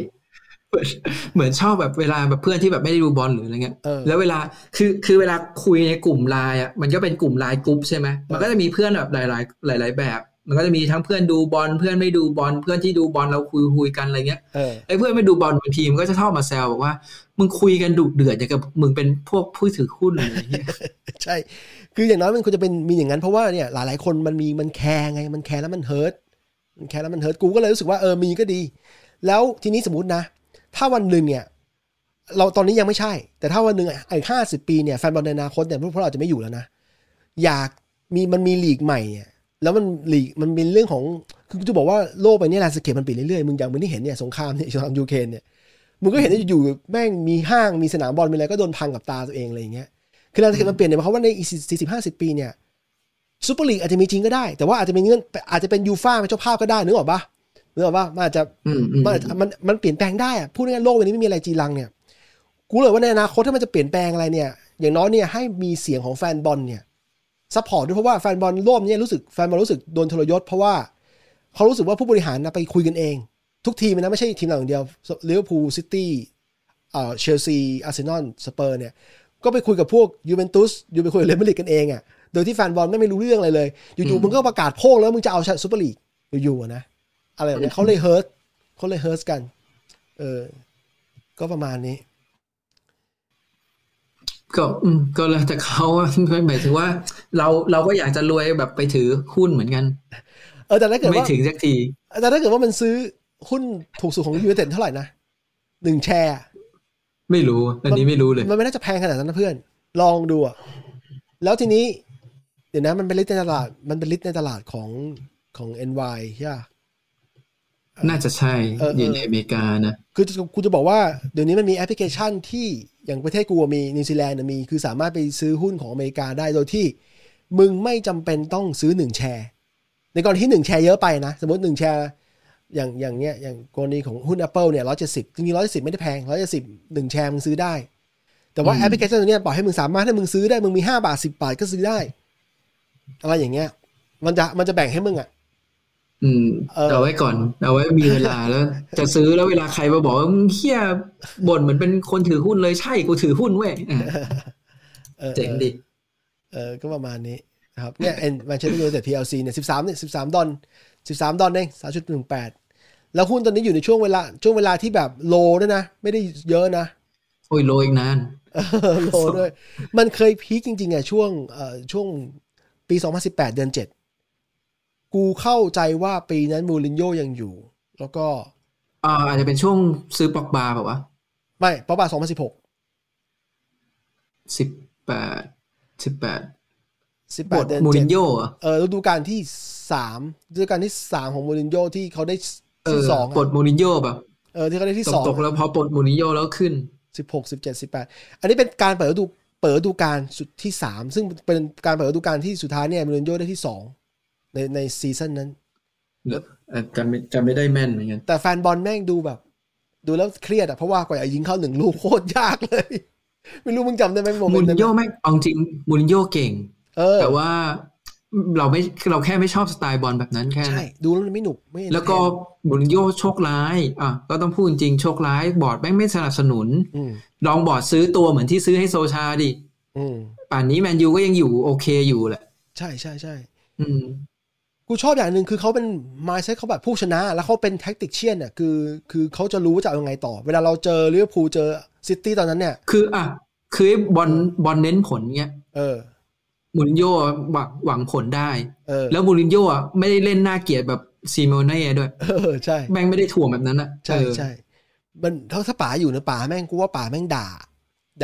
เหมือนเหมือนชอบแบบเวลาแบบเพื่อนที่แบบไม่ได้ดูบอลหรืออะไรเงี้ยเออแล้วเวลาคือคือเวลาคุยในกลุ่มไลน์อะมันก็เป็นกลุ่มไลน์กรุ๊ปใช่ไหมมันก็จะมีเพื่อนแบบหลาย ๆ หลาย ๆ แบบ มันก็จะมีทั้งเพื่อนดูบอลเพื่อนไม่ดูบอลเพื่อนที่ดูบอลเราคุยคุยกันอะไรเงี้ยเออไอ้เพื่อนไม่ดูบอลบางทีมันก็จะชอบมาแซวบอกว่า มึงคุยกันดุเดือดอย่างกับมึงเป็นพวกผู้ถือหุ้นอะไรเงี้ยใช่ คืออย่างน้อยมันควรจะเป็นมีอย่างนั้นเพราะว่าเนี่ยหลายๆคนมันมีมันแคร์ไงมันแคร์แล้วมัน hurt มันแคร์แล้วมัน hurt กูก็เลยรู้สึกว่าเออมีก็ดี แล้วทีนี้สมมตินะ ถ้าวันหนึ่งเนี่ย เราตอนนี้ยังไม่ใช่ แต่ถ้าวันหนึ่งไอ้ห้าสิบปีเนี่ยแฟนบอลในอนาคตเนี่ยพวกเราจะไม่อยู่แล้วนะอยากมีมันมีลีกใหม่เนี่ย แล้วมันลีกมันเป็นเรื่องของ คือกูจะบอกว่าโลกไปเนี่ย landscape มันเปลี่ยนเรื่อยๆ มึงอย่างมึงที่เห็นเนี่ยสงครามเนี่ยสงครามยูเครนเนี่ย มึงก็เห็นว่าอยู่ๆแม่งมีห้างมีสนามบอลมีอะไรก็โดนพังกับตาตัวเองอะไรอย่างเงี้ย คือ landscape มันเปลี่ยนเนี่ยหมายความว่าในอีกสี่สิบห้าสิบปีเนี่ยซูเปอร์ลีกอาจจะมีจริงก็ได้ แต่ว่าอาจจะเป็นเงื่อนอาจจะเป็นยูฟ่าเป็นเจ้าภาพก็ได้นึกออกปะนึกออกปะมันอาจจะอืมอืมมันอาจจะมันมันเปลี่ยนแปลงได้อะพูดง่ายๆโลกใบนี้ไม่มีอะไรจีรังเนี่ย กูเลยว่าในอนาคตถ้ามันจะเปลี่ยนแปลงอะไรเนี่ย อย่างน้อยเนี่ยให้มีเสียงของแฟนบอลเนี่ย support ด้วยเพราะว่าแฟนบอลร่วมเนี่ยรู้สึกแฟนบอลรู้สึกโดนทรยศเพราะว่าเขารู้สึกว่าผู้บริหารนะไปคุยกันเอง ทุกทีมนะไม่ใช่ทีมเราอย่างเดียวลิเวอร์พูลซิตี้เอ่อเชลซีอาร์เซนอลสเปอร์เนี่ยก็ไปคุยกับพวกยูเวนตุสอยู่ไปคุยกับเรอัลมาดริดกันเองอะโดยที่แฟนบอลไม่ไม่รู้เรื่องอะไรเลย อยู่ๆมึงก็ประกาศโพ่งแล้วมึงจะเอาซูเปอร์ลีกอยู่ๆอะนะอะไรแบบเนี้ยเขาเลย hurt เขาเลย hurt กัน เออ ก็ประมาณนี้ ก็อืมก็แล้วแต่เขาอะหมายถึงว่า เราเราก็อยากจะรวยแบบไปถือหุ้นเหมือนกัน เออแต่ถ้าเกิดไม่ว่าถึงสักทีแต่ถ้าเกิดว่ามันซื้อหุ้นถูกสุดของยูไนเต็ดเท่าไหร่นะหนึ่งแชร์อะไม่รู้ อันนี้ไม่รู้เลย มันไม่น่าจะแพงขนาดนั้นนะเพื่อน ลองดูอะแล้วทีนี้ เดี๋ยวนะ มันเป็น list ในตลาด มันเป็น list ในตลาดของของ NY ใช่ปะน่าจะใช่เออเออออยู่ในอเมริกานะ คือกูจะบอกว่า เดี๋ยวนี้มันมีแอปพลิเคชันที่ อย่างประเทศกูอะมีนิวซีแลนด์อะมี คือสามารถไปซื้อหุ้นของอเมริกาได้โดยที่ มึงไม่จำเป็นต้องซื้อหนึ่งแชร์ ในกรณีที่หนึ่งแชร์เยอะไปนะ สมมติหนึ่งแชร์ อย่างอย่างเนี้ยอย่างกรณีของหุ้น Apple เนี่ยร้อยเจ็ดสิบจริงๆร้อยเจ็ดสิบไม่ได้แพงร้อยเจ็ดสิบหนึ่งแชร์มึงซื้อได้ แต่ว่าอืมแอปพลิเคชันตัวเนี้ยปล่อยให้มึงสามารถให้มึงซื้อได้มึงมีห้าบาทสิบบาทก็ซื้อได้ อะไรอย่างเงี้ย มันจะมันจะแบ่งให้มึงอะ ออืมเออเอาไว้ก่อน เอาไว้มีเวลาแล้ว จะซื้อแล้วเวลาใครมาบอกว่ามึงเฮียบ่นเหมือนเป็นคนถือหุ้นเลยใช่กูถือหุ้นเว้ยอะเออเจ๋งดิเออก็ประมาณนี้นะครับเนี่ยหุ้นแมนเชสเตอร์ยูไนเต็ด PLC เนี่ยสิบสามเนี่ยสิบสามดอลสิบสามดอลเองสามจุดหนึ่งแปดแล้วหุ้นตอนนี้อยู่ในช่วงเวลาช่วงเวลาที่แบบ low ด้วยนะ ไม่ได้เยอะนะ โอ้ย low อีกนานเออ low ด้วย มันเคย peak จริงๆอะช่วงเอ่อช่วงปี 2018 เดือน 7 กูเข้าใจว่าปีนั้นมูรินโญ่ยังอยู่ แล้วก็อ่าอาจจะเป็นช่วงซื้อป็อกบาแบบว่าไม่เพราะว่า2016สิบแปดสิบแปดบ18ทเดือนมูริน7โญ่อะเออฤดูกาลที่3ฤดูกาลที่3ของมูรินโญ่ที่เขาได้เอที่อสองปลดอะมูรินโญ่แบบเออที่เขาได้ที่ตสกองตกแล้วพอปลดมูรินโญ่แล้วขึ้น16 17 18อันนี้เป็นการเปิดฤดูเปิดฤดูกาลสุดที่3ซึ่งเป็นการเปิดฤดูกาลที่สุดท้ายเนี่ยมูรินโญ่ได้ที่2 ในในซีซั่นนั้นแล้วเอ่อจำไม่จำไม่ได้แม่นเหมือนกันแต่แฟนบอลแม่งดูแบบ ดูแล้วเครียดอะเพราะว่ากว่าจะยิงเข้าหนึ่งลูกโคตรยากเลย ไม่รู้มึงจำได้ไหมโมเมนต์นั้นมูรินโญ่แม่งเอาจริงมูรินโญ่เก่งเออแต่ว่าเราไม่เราแค่ไม่ชอบสไตล์บอลแบบนั้นแค่นั้นใช่ดูแล้วมันไม่หนุกไม่แล้วก็มูรินโญ่โชคร้ายอะก็ต้องพูดจริงโชคร้ายบอร์ดแม่งไม่สนับสนุนอืมลองบอร์ดซื้อตัวเหมือนที่ซื้อให้โซลชาดิอืมป่านนี้แมนยูก็ยังอยู่โอเคอยู่แหละ ใช่ใช่ใช่อืม กูชอบอย่างหนึ่งคือเขาเป็น mindset เขาแบบผู้ชนะ แล้วเขาเป็น tactician อะคือคือเขาจะรู้ว่าจะเอายังไงต่อ เวลาเราเจอลิเวอร์พูลเจอซิตี้ตอนนั้นเนี่ย คือ อะ คือไอ้บอลบอลเน้นผลเงี้ยเออมูรินโญ่หวังหวังผลได้เออแล้วมูรินโญ่อะไม่ได้เล่นน่าเกลียดแบบซีโมเน่ด้วย เออใช่ แม่งไม่ได้ถ่วงแบบนั้นอะใช่เออใช่มันถ้าถ้าป๋าอยู่นะป๋าแม่งกูว่าป๋าแม่งด่า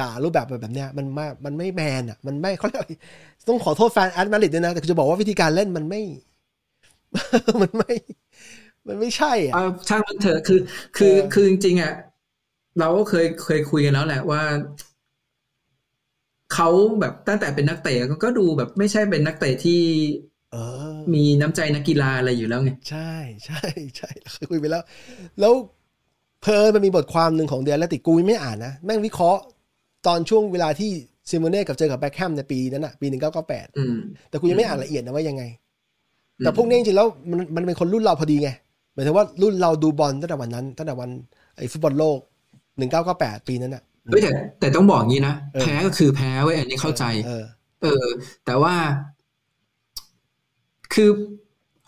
ด่ารูปแบบแบบเนี้ยมันไม่มันไม่แมนอะ มันไม่เขาเรียกอะไรต้องขอโทษแฟนแอดมาริดด้วยนะแต่กูจะบอกว่าวิธีการเล่นมันไม่ มันไม่ มันไม่ใช่อะเอาช่างมันเถอะคือ คือเออคือจริงๆอะเราก็เคยเคยคุยกันแล้วแหละว่าเขาแบบตั้งแต่เป็นนักเตะก็ดูแบบไม่ใช่เป็นนักเตะที่เออมีน้ำใจนักกีฬาอะไรอยู่แล้วไงใช่ใช่ใช่เคยคุยไปแล้ว แล้วเพอมันมีบทความหนึ่งของเดียร์ติกูยังไม่อ่านนะ แม่งวิเคราะห์ตอนช่วงเวลาที่ซิโมเน่กับเจอกับแบ็คแฮมในปีนั้นอะ ปีหนึ่งเก้าเก้าแปดอืมแต่กูยังไม่อ่านละเอียดนะว่ายังไง แต่พวกนี้จริงๆแล้วมันมันเป็นคนรุ่นเราพอดีไงหมายถึงว่ารุ่นเราดูบอลตั้งแต่วันนั้นตั้งแต่วันไอ้ฟุตบอลโลกหนึ่งเก้าเก้าแปดปีนั้นอะเฮ้ยแต่แต่ต้องบอกงี้นะเออแพ้ก็คือแพ้เว้ยอันนี้เข้าใจเออเออ แต่ว่า คือ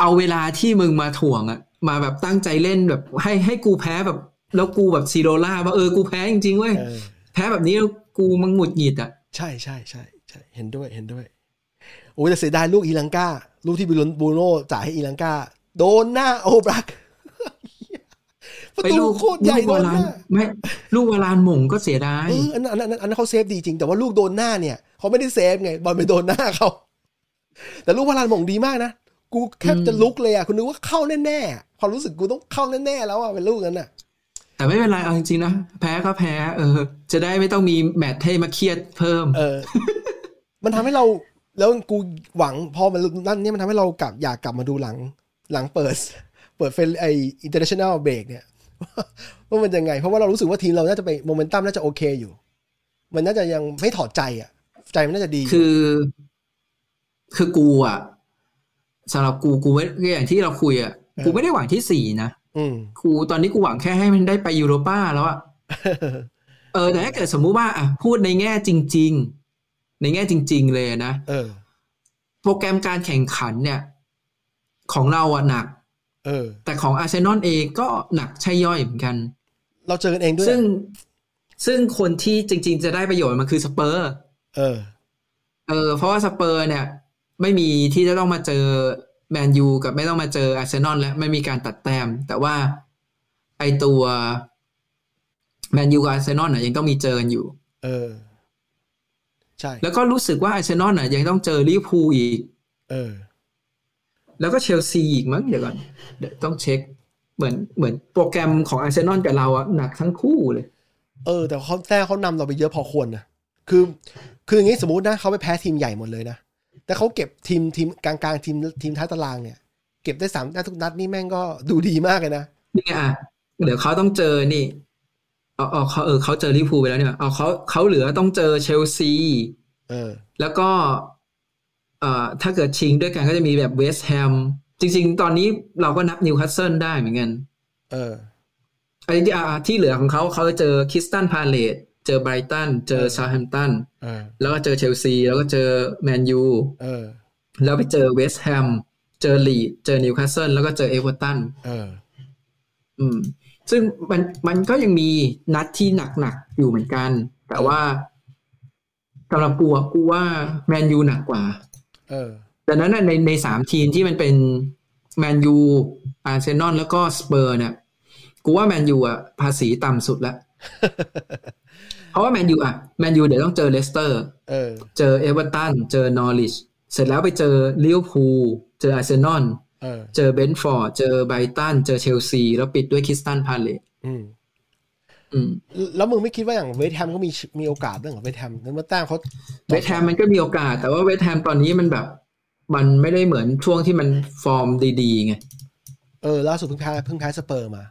เอาเวลาที่มึงมาถ่วงอะมาแบบตั้งใจเล่นแบบ ให้ให้กูแพ้แบบ แล้วกูแบบซีโรล่าว่าเออกูแพ้จริงๆเว้ยเออแพ้แบบนี้แล้วกูมังหงุดหงิดอะใช่ใช่ใช่ใช่เห็นด้วยเห็นด้วยโอ้ยแต่เสียดายลูกอีลังกา ลูกที่บิลบูโน่จ่ายให้อีลังกา โดนหน้าโอบรักประไปตูลูกโคตรใหญ่ลูกโดวานหลานน้าไม่ลูกวาลานหม่งก็เสียดายเอออันนั้นอันนั้นอันนั้นเขาเซฟดีจริง แต่ว่าลูกโดนหน้าเนี่ยเขาไม่ได้เซฟไงบอลไปโดนหน้าเขาแต่ลูกวารานโหม่งดีมากนะกูแทบจะลุกเลยอะกูนึกว่าเข้าแน่ๆความรู้สึกกูต้องเข้าแน่ๆแล้วอะเป็นลูกนั้นอะ แต่ไม่เป็นไรเอาจริงๆนะแพ้ก็แพ้ เออ จะได้ไม่ต้องมี match ให้มาเครียดเพิ่ม เออ มันทำให้เรา แล้วกูหวังพอมันนั่นเนี่ยมันทำให้เรากลับอยากกลับมาดูหลังหลังเปิด เปิดเฟนไอ international break เนี่ยว่ามันยังไง เพราะว่าเรารู้สึกว่าทีมเราน่าจะไปโมเมนตัมน่าจะโอเคอยู่ มันน่าจะยังไม่ถอดใจอะ ใจมันน่าจะดี คือ คือกูอะสำหรับกูกูไม่อย่างที่เราคุยอะกูไม่ได้หวังที่สี่นะอืมกูตอนนี้กูหวังแค่ให้มันได้ไปยูโรป้าแล้วอะเออแต่ถ้าเกิดสมมุติว่าอะพูดในแง่จริง ๆ ในแง่จริง ๆ เลยนะเออ โปรแกรมการแข่งขันเนี่ย ของเราอะหนัก เออ แต่ของอาร์เซนอลเองก็หนักใช่ย่อยเหมือนกัน เราเจอกันเองด้วยซึ่งซึ่งคนที่จริง ๆ จะได้ประโยชน์มันคือสเปอร์ เออ เออ เพราะว่าสเปอร์เนี่ย ไม่มีที่จะต้องมาเจอแมนยูกับไม่ต้องมาเจออาร์เซนอลแล้วไม่มีการตัดแต้ม แต่ว่าไอตัวแมนยูกับอาร์เซนอลน่ะยังต้องมีเจอกันอยู่ เออ ใช่ แล้วก็รู้สึกว่าอาร์เซนอลน่ะยังต้องเจอลิเวอร์พูลอีก เออ แล้วก็เชลซีอีกมั้งเดี๋ยวก่อนเดี๋ยวต้องเช็ค เหมือนเหมือนโปรแกรมของอาร์เซนอลกับเราอะหนักทั้งคู่เลย เออ แต่เขาแต่เขานำเราไปเยอะพอควรนะคือ คืออย่างนี้สมมตินะเขาไปแพ้ทีมใหญ่หมดเลยนะแต่เขาเก็บทีมทีมกลางๆทีมทีมท้ายตารางเนี่ย เก็บได้สามได้ทุกนัดนี่แม่งก็ดูดีมากเลยนะนี่ไงอะเดี๋ยวเขาต้องเจอนี่ เอาเอาเขาเออเขาเจอลิเวอร์พูลไปแล้วเนี่ยเอาเขาเขาเหลือต้องเจอเชลซีเออ แล้วก็เอ่อถ้าเกิดชิงด้วยกันก็จะมีแบบเวสต์แฮมจริง ๆ ตอนนี้เราก็นับนิวคาสเซิลได้เหมือนกัน เออไอ้ที่อ่าที่เหลือของเขาเขาเจอคริสตัลพาเลซเจอไบรตันเจอเซาแธมป์ตันเออแล้วก็เจอเชลซี แล้วก็เจอแมนยูเออแล้วไปเจอเวสต์แฮมเจอลีดส์เจอนิวคาสเซิลแล้วก็เจอเอเวอร์ตันเอออืม ซึ่งมันมันก็ยังมีนัดที่หนักๆอยู่เหมือนกัน แต่ว่าสำหรับกูอะกูว่าแมนยูหนักกว่า เออดังนั้นน่ะในในสามทีมที่มันเป็นแมนยูอาร์เซนอลแล้วก็สเปอร์เนี่ยกูว่าแมนยูอะภาษีต่ำสุดแล้วเพราะว่าแมนยูอะแมนยูเดี๋ยวต้องเจอเลสเตอร์เออเจอเอเวอร์ตันเจอนอริชเสร็จแล้วไปเจอลิเวอร์พูลเจออาร์เซนอล เออเจอเบรนท์ฟอร์ด เจอไบรตัน เจอเชลซี แล้วปิดด้วยคริสตัลพาเลซอืมอืมแล้วมึงไม่คิดว่าอย่างเวสต์แฮมก็มีมีโอกาสเรื่องของเวสต์แฮมนั้นว่าแต้มเขาเวสต์แฮมมันก็มีโอกาส แต่ว่าเวสต์แฮมตอนนี้มันแบบ มันไม่ได้เหมือนช่วงที่มันฟอร์มดีๆไง เออล่าสุดเพิ่งแพ้เพิ่งแพ้สเปอร์มา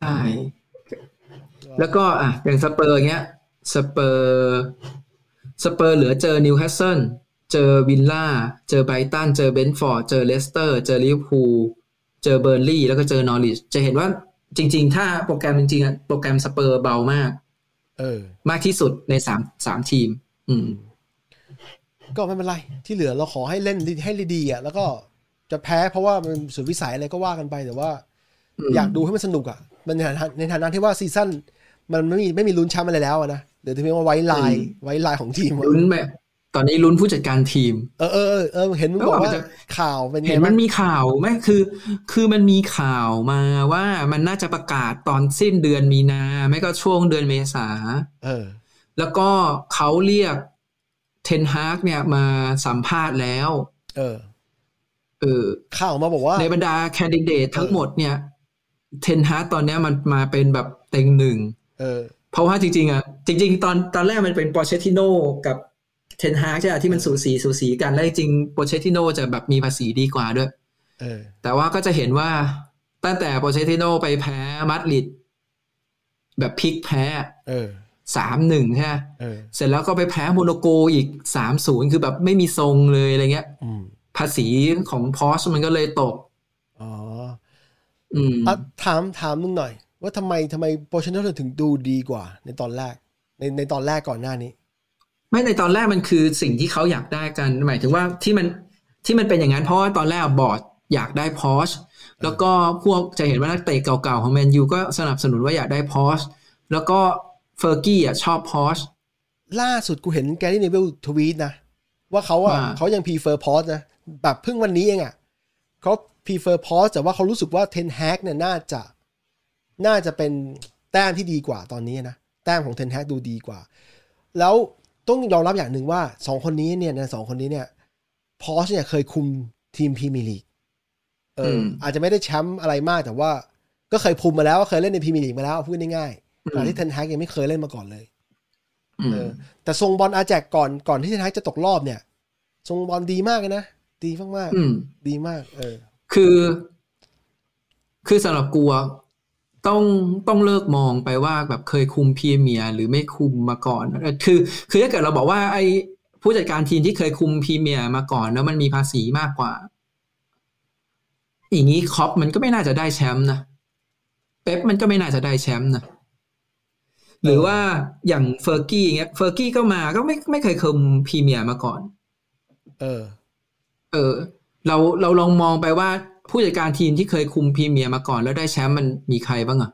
ใช่ แล้วก็อะอย่างสเปอร์เงี้ย สเปอร์ สเปอร์เหลือเจอนิวคาสเซิล เจอวิลล่า เจอไบรตัน เจอเบรนท์ฟอร์ด เจอเลสเตอร์ เจอลิเวอร์พูล เจอเบอร์ลี่ แล้วก็เจอนอริช จะเห็นว่าจริง ๆ ถ้าโปรแกรมจริงๆอะโปรแกรมสเปอร์เบามาก เออ มากที่สุดในสามสามทีม อืม ก็ไม่เป็นไร ที่เหลือเราขอให้เล่นให้ดีๆอะ แล้วก็จะแพ้เพราะว่ามันสุดวิสัยอะไรก็ว่ากันไป แต่ว่าอืมอยากดูให้มันสนุกอะ มันในฐานะในฐานะที่ว่าซีซั่นมันไม่มีไม่มีลุ้นแชมป์อะไรแล้วอะนะ เดี๋ยวจะมีว่าไว้ลายไว้ลายของทีมอะลุ้นแบบ ตอนนี้ลุ้นผู้จัดการทีม เออเออเออเออเห็นมึงบอกว่าแล้วมันจะข่าวเป็นไงเห็นมันบ้างมีข่าวไหมคือ คือมันมีข่าวมาว่ามันน่าจะประกาศตอนสิ้นเดือนมีนาไม่ก็ช่วงเดือนเมษาเออ แล้วก็เขาเรียกเทนฮากเนี่ยมาสัมภาษณ์แล้ว เออ เออ ข่าวมาบอกว่า ในบรรดาแคนดิเดตทั้งหมดเนี่ย เทนฮากตอนเนี้ยมันมาเป็นแบบเต็งหนึ่งเออ เพราะว่าจริง ๆ อะ จริง ๆ ตอนตอนแรกมันเป็นปอเชติโนกับ เทนฮากใช่ไหมที่มันสูสีสูสีกันแล้วจริงๆโปเชติโนจะแบบมีภาษีดีกว่าด้วยเออแต่ว่าก็จะเห็นว่าตั้งแต่โปเชติโนไปแพ้มาดริดแบบพลิกแพ้เออสามหนึ่งใช่ไหมเออเสร็จแล้วก็ไปแพ้โมนาโกอีกสามศูนย์คือแบบไม่มีทรงเลยอะไรเงี้ยอืมภาษีของพอชมันก็เลยตก อ๋อ อืมอะถามถามมึงหน่อย ว่าทำไมทำไมโปรเชนเนอร์ถึงดูดีกว่าในตอนแรก ในในตอนแรกก่อนหน้านี้ ไม่ในตอนแรกมันคือสิ่งที่เขาอยากได้กันหมายถึงว่าที่มันที่มันเป็นอย่างนั้นเพราะว่าตอนแรกบอร์ดอยากได้พอชแล้วก็พวกจะเห็นว่านักเตะเก่าๆของแมนยูก็สนับสนุนว่าอยากได้พอชแล้วก็เฟอร์กี้อะชอบพอชล่าสุดกูเห็นแกรี่เนวิลทวีตนะ ว่าเขาอะว่าเขายัง prefer พอชนะ แบบเพิ่งวันนี้เองอะเขา prefer พอชแต่ว่าเขารู้สึกว่าเทนแฮกเนี่ยน่าจะ น่าจะเป็นแต้มที่ดีกว่าตอนนี้นะ แต้มของเทนแฮกดูดีกว่า แล้ว ต้องยอมรับอย่างหนึ่งว่าสองคนนี้เนี่ยนะสองคนนี้เนี่ยพอชเนี่ยเคยคุมทีมพรีเมียร์ลีกเอออมอาจจะไม่ได้แชมป์อะไรมากแต่ว่าก็เคยคุมมาแล้วเคยเล่นในพรีเมียร์ลีกมาแล้วพูดง่ายๆก่อนที่เทนแฮกยังไม่เคยเล่นมาก่อนเลยอืมเออแต่ทรงบอลอาแจ็กซ์ก่อนก่อนที่เทนแฮกจะตกรอบเนี่ยทรงบอลดีมากเลยนะดีมากอืมๆดีมาก เออ คือ คือสำหรับกูอะ ต้องต้องเลิกมองไปว่าแบบเคยคุมพรีเมียร์หรือไม่คุมมาก่อนเออคือ คือถ้าเกิดเราบอกว่าไอ้ผู้จัดการทีมที่เคยคุมพรีเมียร์มาก่อน แล้วมันมีภาษีมากกว่า อย่างนี้คล็อปป์มันก็ไม่น่าจะได้แชมป์นะเป๊ปมันก็ไม่น่าจะได้แชมป์นะหรือว่าอย่างเฟอร์กี้เงี้ยเฟอร์กี้ก็มาก็ไม่ไม่เคยคุมพรีเมียร์มาก่อน เออ เออ เราเราลองมองไปว่า ผู้จัดการทีมที่เคยคุมพรีเมียร์มาก่อนแล้วได้แชมป์มันมีใครบ้างอะ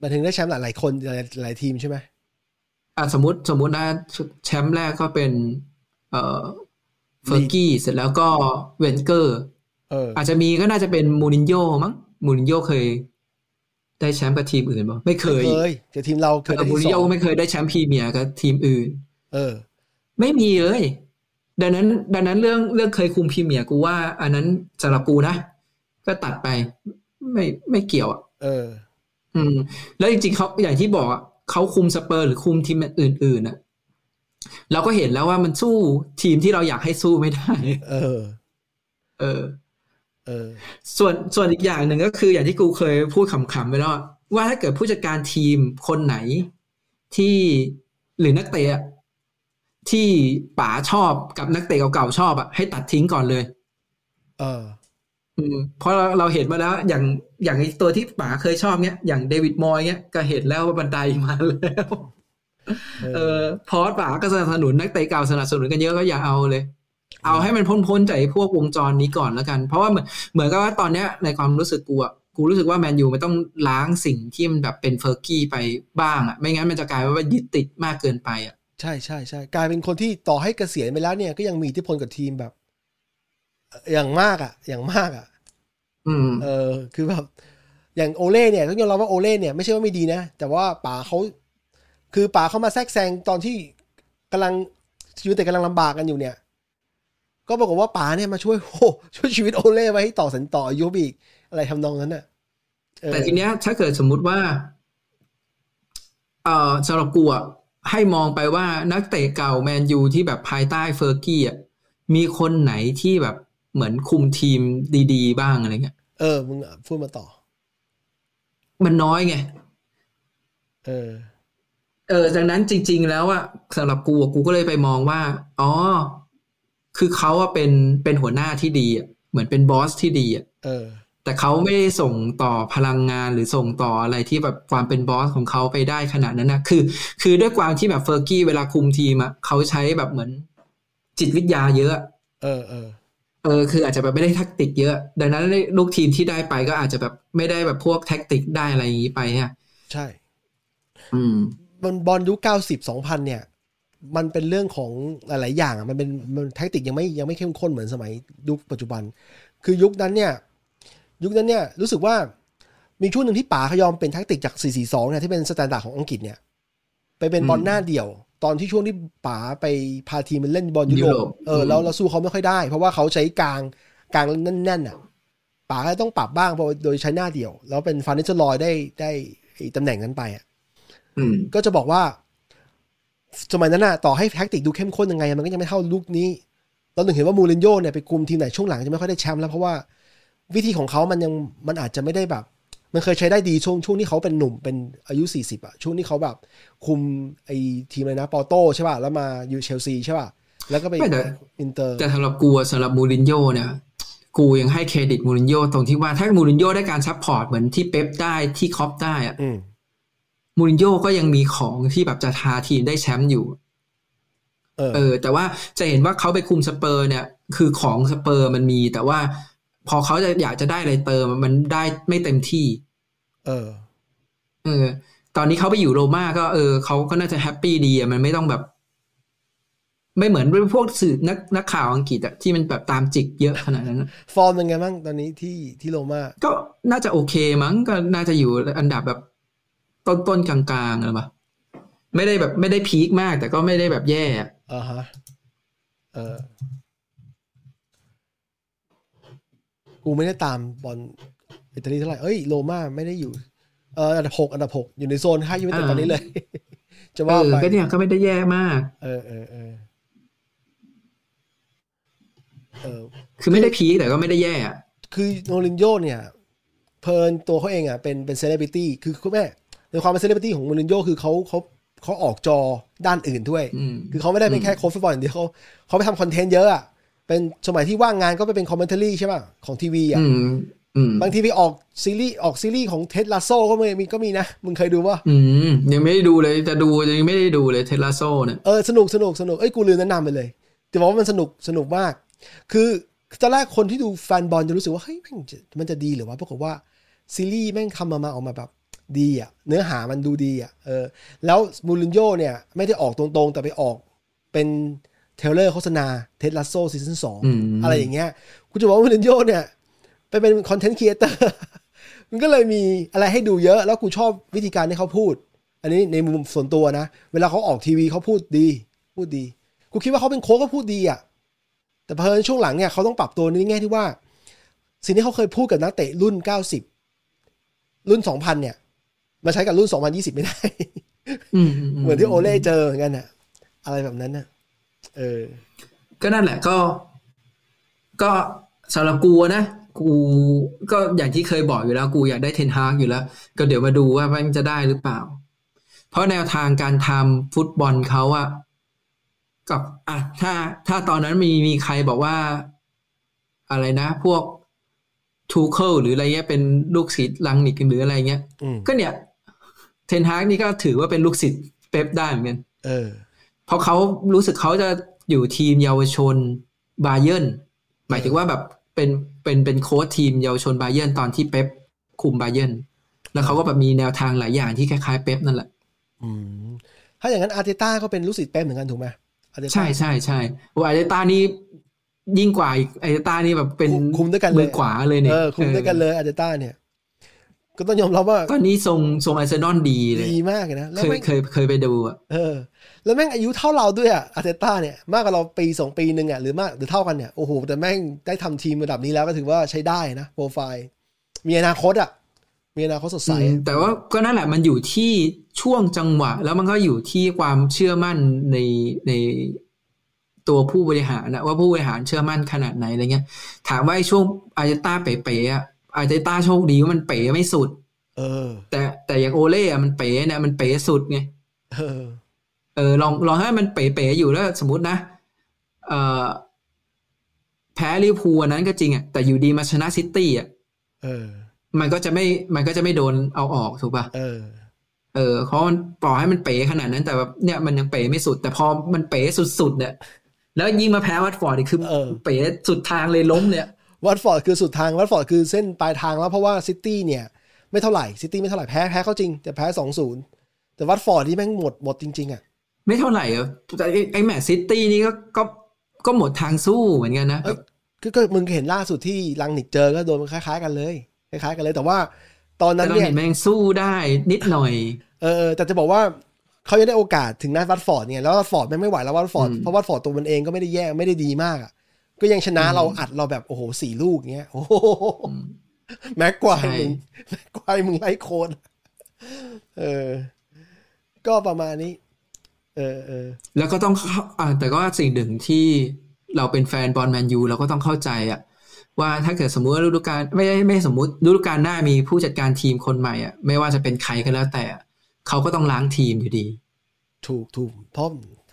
มาถึงได้แชมป์หลายๆคนหลายหลายทีมใช่ไหมอะสมมติสมมตินะแชมป์แรกก็เป็นเอ่อเฟอร์กี้เสร็จแล้วก็เวนเกอร์เอออาจจะมีก็น่าจะเป็นมูรินโญ่มั้งมูรินโญ่เคย ได้แชมป์กับทีมอื่นป่ะไม่เคยเคยแต่ทีมเราเคยเอได้อมูริที่นสโญ่องก็ไม่เคยได้แชมป์พรีเมียร์กับทีมอื่น เออ ไม่มีเลย ดังนั้น ดังนั้นเรื่องเรื่องเคยคุมพรีเมียร์กูว่า อันนั้นสำหรับกูนะ ก็ตัดไป ไม่ไม่เกี่ยวอะเออ อืม แล้วจริงๆเขาอย่างที่บอกอะเขาคุมสเปอร์หรือคุมทีมอื่นๆอะเราก็เห็นแล้วว่ามันสู้ทีมที่เราอยากให้สู้ไม่ได้ เออ เออ เออ ส่วนส่วนอีกอย่างหนึ่งก็คืออย่างที่กูเคยพูดขำๆไปแล้วอะว่าถ้าเกิดผู้จัดการทีมคนไหนที่หรือนักเตะอะ ที่ป๋าชอบกับนักเตะเก่าๆชอบอะให้ตัดทิ้งก่อนเลย เอออืมเพราะเราเราเห็นมาแล้วอย่างอย่างไอ้ตัวที่ป๋าเคยชอบเนี้ยอย่างเดวิดมอยเนี้ยก็เห็นแล้วว่าบันไดมาแล้วเออพอสป๋าก็สนับสนุนนักเตะเก่าสนับสนุนกันเยอะก็อย่าเอาเลย เอาให้มันพ้นๆจากไอ้พวกวงจรนี้ก่อนแล้วกัน เพราะว่าเหมือนเหมือนกับว่าตอนเนี้ยในความรู้สึกกูอะกูรู้สึกว่าแมนยูมันต้องล้างสิ่งที่มันแบบเป็นเฟอร์กี้ไปบ้างอะไม่งั้นมันจะกลายว่ายึดติดมากเกินไปอะ ใช่ใช่ใช่กลายเป็นคนที่ต่อให้เกษียณไปแล้วเนี่ยก็ยังมีอิทธิพลกับทีมแบบ อย่างมากอะ อย่างมากอะอืมเออ คือแบบอย่างโอเล่เนี่ยต้องยอมรับว่าโอเล่เนี่ยไม่ใช่ว่าไม่ดีนะ แต่ว่าป๋าเขาคือป๋าเขามาแทรกแซงตอนที่กำลังชีวิตแต่กำลังลำบากกันอยู่เนี่ย ก็บอกฏว่าป๋าเนี่ยมาช่วยโอ้ช่วยชีวิตโอเล่ไว้ให้ต่อสันต่ออายุไปอีกอะไรทำนองนั้นน่ะเออแต่ทีเนี้ยถ้าเกิดสมมุติว่า เอ่อสำหรับกูอะ ให้มองไปว่านักเตะเก่าแมนยูที่แบบภายใต้เฟอร์กี้อะมีคนไหนที่แบบเหมือนคุมทีมดีๆ บ้างอะไรเงี้ยเออมึงอะพูดมาต่อ มันน้อยไง เออ เออดังนั้นจริง ๆ แล้วอะสำหรับกูอะกูก็เลยไปมองว่า อ๋อ คือเขาอะเป็นเป็นหัวหน้าที่ดีอะเหมือนเป็นบอสที่ดีอะเออ แต่เขาไม่ได้ส่งต่อพลังงานหรือส่งต่ออะไรที่แบบความเป็นบอสของเขาไปได้ขนาดนั้นนะคือ คือด้วยความที่แบบเฟอร์กี้เวลาคุมทีมอะเขาใช้แบบเหมือนจิตวิทยาเยอะ เออเออเออคืออาจจะแบบไม่ได้แท็กติกเยอะ ดังนั้นลูกทีมที่ได้ไปก็อาจจะแบบไม่ได้แบบพวกแท็กติกได้อะไรอย่างนี้ไปฮะใช่ อืมมันบอลยุคเก้าสิบสองพันเนี่ย มันเป็นเรื่องของหลาย ๆ อย่างอะมันเป็นมัน tactic ยังไม่ยังไม่เข้มข้นเหมือนสมัยยุคปัจจุบัน คือยุคนั้นเนี่ย ยุคนั้นเนี่ยรู้สึกว่ามีช่วงหนึ่งที่ป๋าเขายอมเป็น tactic จาก 442 เนี่ยที่เป็น standard ของอังกฤษเนี่ย ไปเป็นบอลหน้าเดี่ยว ตอนที่ช่วงที่ป๋าไปพาทีมมันเล่นบอลยุโรยุโรปเออแล้วเราสู้เขาไม่ค่อยได้ เพราะว่าเขาใช้กลางกลางแน่นๆอะป๋าก็ต้องปรับบ้างเพราะโดยใช้หน้าเดี่ยว แล้วเป็นฟานิชลอยได้ได้ไอ้ตำแหน่งนั้นไปอะอืมก็จะบอกว่าสมัยนั้นน่ะต่อให้แท็กติกดูเข้มข้นยังไง มันก็ยังไม่เท่าลูกนี้เราถึงเห็นว่ามูรินโญ่เนี่ยไปคุมทีมไหนช่วงหลังจะไม่ค่อยได้แชมป์แล้วเพราะว่า วิธีของเขามันยังมันอาจจะไม่ได้แบบ มันเคยใช้ได้ดีช่วงช่วงที่เขาเป็นหนุ่มเป็นอายุสี่สิบอะช่วงที่เขาแบบ คุมไอทีมอะไรนะปอโต้ใช่ป่ะแล้วมาอยู่เชลซีใช่ป่ะแล้วก็ไปไม่แต่อินเตอร์แต่สำหรับกูอะสำหรับมูรินโญ่เนี่ยกูยังให้เครดิตมูรินโญ่ตรงที่ว่าถ้ามูรินโญ่ได้การ support เหมือนที่เป๊ปได้ที่คล็อปป์ได้อะอืมมูรินโญ่ก็ยังมีของที่แบบจะพาทีมได้แชมป์อยู่เออเออ แต่ว่าจะเห็นว่าเขาไปคุมสเปอร์เนี่ย คือของสเปอร์มันมี แต่ว่า พอเขาจะอยากจะได้อะไรเติมมันได้ไม่เต็มที่ เออ เออ ตอนนี้เขาไปอยู่โรม่าก็เออเขาก็น่าจะ happy ดีอะมันไม่ต้องแบบ ไม่เหมือนพวกสื่อนักนักข่าวอังกฤษอะที่มันแบบตามจิกเยอะขนาดนั้นอะฟอร์มเป็นไงบ้างตอนนี้ที่ที่โรม่าก็น่าจะโอเคมั้งก็น่าจะอยู่อันดับแบบต้นต้นๆกลางๆหรือเปล่าไม่ได้แบบไม่ได้ peak มากแต่ก็ไม่ได้แบบแย่อะอ่าฮะ เออ กูไม่ได้ตามบอลอิตาลีเท่าไหร่เอ้ยโรม่าไม่ได้อยู่เอออันดับหกอันดับหกอยู่ในโซนค่ายยูเวนตุสตอนนี้เลย จะเอว่าอไปก็เนี่ยก็ไม่ได้แย่มาก เออเออเออเออคือไม่ได้พีคแต่ก็ไม่ได้แย่อะคือโนรินโญ่เนี่ยเพลินตัวเขาเองอะเป็นเป็นเซเลบริตี้คือคุณแม่ในความเป็นเซเลบริตี้ของโนรินโญ่คือเขาเขาเขาออกจอด้านอื่นด้วยอืมคือเขาไม่ได้เป็นแค่โค้ชฟุตบอลอย่างเดียวเขาเขาไปทำคอนเทนต์เยอะอะ เป็นสมัยที่ว่างงานก็ไปเป็นคอมเมนต์รี่ใช่ป่ะ ของทีวีอะอืมอืมบางทีไปออกซีรีส์ออกซีรีส์ของเท็ดลาโซก็มีมีก็มีนะ มึงเคยดูป่ะอืมยังไม่ได้ดูเลยจะดูยังไม่ได้ดูเลยเท็ดลาสโซเนี่ยเออสนุกสนุกสนุกเอ้ยกูลืมแนะนำไปเลยจะบอกว่ามันสนุกสนุกมาก คือตอนแรกคนที่ดูแฟนบอลจะรู้สึกว่าเฮ้ยแม่งจะมันจะดีหรือวะปรากฏว่าซีรีส์แม่งทำมามาออกมาแบบดีอะ เนื้อหามันดูดีอะเออแล้วมูรินโญ่เนี่ย ไม่ได้ออกตรงๆ แต่ไปออกเป็น trailer โฆษณาเท็ดลาสโซ season สองอืมอะไรอย่างเงี้ยกูจะบอกว่ามูรินโญ่เนี่ยไปเป็น content creator มันก็เลยมีอะไรให้ดูเยอะ แล้วกูชอบวิธีการที่เขาพูด อันนี้ในมุมส่วนตัวนะ เวลาเขาออกทีวีเขาพูดดี พูดดี กูคิดว่าเขาเป็นโค้ชก็พูดดีอะ แต่พอช่วงหลังเนี่ยเขาต้องปรับตัวในแง่ที่ว่า สิ่งที่เขาเคยพูดกับนักเตะรุ่น 90 รุ่น 2000 เนี่ย มาใช้กับรุ่น 2020 ไม่ได้อืมเหมือนที่โอเล่เจอเหมือนกันอะอะไรแบบนั้นน่ะ เออ ก็นั่นแหละก็ ก็สำหรับกูนะกูก็อย่างที่เคยบอกอยู่แล้ว กูอยากได้เทนฮากอยู่แล้ว ก็เดี๋ยวมาดูว่ามันจะได้หรือเปล่า เพราะแนวทางการทำฟุตบอลเขาอะกับอะถ้าถ้าตอนนั้นมีมีใครบอกว่า อะไรนะ พวกทูเคิลหรืออะไรเงี้ยเป็นลูกศิษย์ลังนิกหรืออะไรเงี้ยอืมก็เนี่ย เทนฮากนี่ก็ถือว่าเป็นลูกศิษย์เป๊ปได้เหมือนกันเออ เพราะเขารู้สึกเขาจะอยู่ทีมเยาวชนบาเยิร์นหมายถึงว่าแบบเป็นเป็นเป็นโค้ชทีมเยาวชนบาเยิร์นตอนที่เป๊ปคุมบาเยิร์นแล้วเขาก็แบบมีแนวทางหลายอย่างที่คล้ายๆเป๊ปนั่นแหละ อืม ถ้าอย่างนั้นอาร์เตต้าก็เป็นลูกศิษย์เป๊ปเหมือนกันถูกไหมอาร์เตต้าใช่ใช่ใช่โอ้อาร์เตต้านี่ยิ่งกว่าอีกอาร์เตต้านี่แบบเป็นคุมด้วยกันเลยขวาเลยเนี่ยเออคุมด้วยกันเลยอาร์เตต้าเนี่ย ก็ต้องยอมรับว่าตอนนี้ทรงทรงไอเซนอลดีเลยดีมากเลยนะแล้วเคยแม่งเคยเคยไปดูอะเออ แล้วแม่งอายุเท่าเราด้วยอะอาร์เตต้าเนี่ยมากกว่าเราปีสองปีหนึ่งอะหรือมากหรือเท่ากันเนี่ยโอ้โหแต่แม่งได้ทำทีมระดับนี้แล้วก็ถือว่าใช้ได้นะโปรไฟล์มีอนาคตอะมีอนาคตสดใสอืมแต่ว่าก็นั่นแหละมันอยู่ที่ช่วงจังหวะ แล้วมันก็อยู่ที่ความเชื่อมั่นในในตัวผู้บริหารนะว่าผู้บริหารเชื่อมั่นขนาดไหนอะไรเงี้ย ถามว่าไอ้ช่วงอาร์เตต้าเป๋ๆอะ อาร์เตต้าโชคดีว่ามันเป๋ไม่สุด เออ แต่แต่อย่างโอเล่อะมันเป๋เนี่ยมันเป๋สุดไงเออ เออ ลองลองให้มันเป๋ๆอยู่แล้ว สมมตินะเออแพ้ลิเวอร์พูลอันนั้นก็จริงอะแต่อยู่ดีมาชนะซิตี้อะเออ มันก็จะไม่มันก็จะไม่โดนเอาออกถูกป่ะเออ เออเพราะมันปล่อยให้มันเป๋ขนาดนั้น แต่แบบเนี่ยมันยังเป๋ไม่สุด แต่พอมันเป๋สุดๆเนี่ยแล้วยิ่งมาแพ้วัตฟอร์ดอีกคือเออเป๋สุดทางเลยล้มเนี่ย วัตฟอร์ดคือสุดทางวัตฟอร์ดคือเส้นปลายทางแล้วเพราะว่าซิตี้เนี่ยไม่เท่าไหร่ซิตี้ไม่เท่าไหร่แพ้แพ้เขาจริง แต่แพ้สองศูนย์แต่วัตฟอร์ดที่แม่งหมดหมดจริง ๆอะไม่เท่าไหร่เหรอแต่ไอ้ไอ้แมนซิตี้นี่ก็ก็ก็หมดทางสู้เหมือนกันนะเอ้ยก็ก็มึงเห็นล่าสุดที่ลังนิกเจอก็โดนคล้าย ๆ กันเลยคล้ายๆกันเลย แต่ว่าตอนแต่นั้นเราเนี่ยเห็นแม่งสู้ได้นิดหน่อยเออเออแต่จะบอกว่าเขายังได้โอกาสถึงนัดวัตฟอร์ดเนี่ยแล้ววัตฟอร์ดแม่งไม่ไหวแล้ววัตฟอร์ดอืมเพราะวัตฟอร์ดตัวมันเองก็ไม่ได้แย่ไม่ได้ดีมากอะ ก็ยังชนะอืมเราอัดเราแบบโอ้โหสี่ลูกเงี้ยโอ้โหแม็กกวายใช่มึงแม็กกวายมึงไล่โคนเออ ก็ประมาณนี้ เออเออแล้วก็ต้องเข้าอ่าแต่ก็สิ่งหนึ่งที่เราเป็นแฟนบอลแมนยูเราก็ต้องเข้าใจอะว่าถ้าเกิดสมมุติว่าฤดูกาลไม่ไม่สมมุติฤดูกาลหน้ามีผู้จัดการทีมคนใหม่อะไม่ว่าจะเป็นใครก็แล้วแต่ เขาก็ต้องล้างทีมอยู่ดี ถูกถูกเพราะ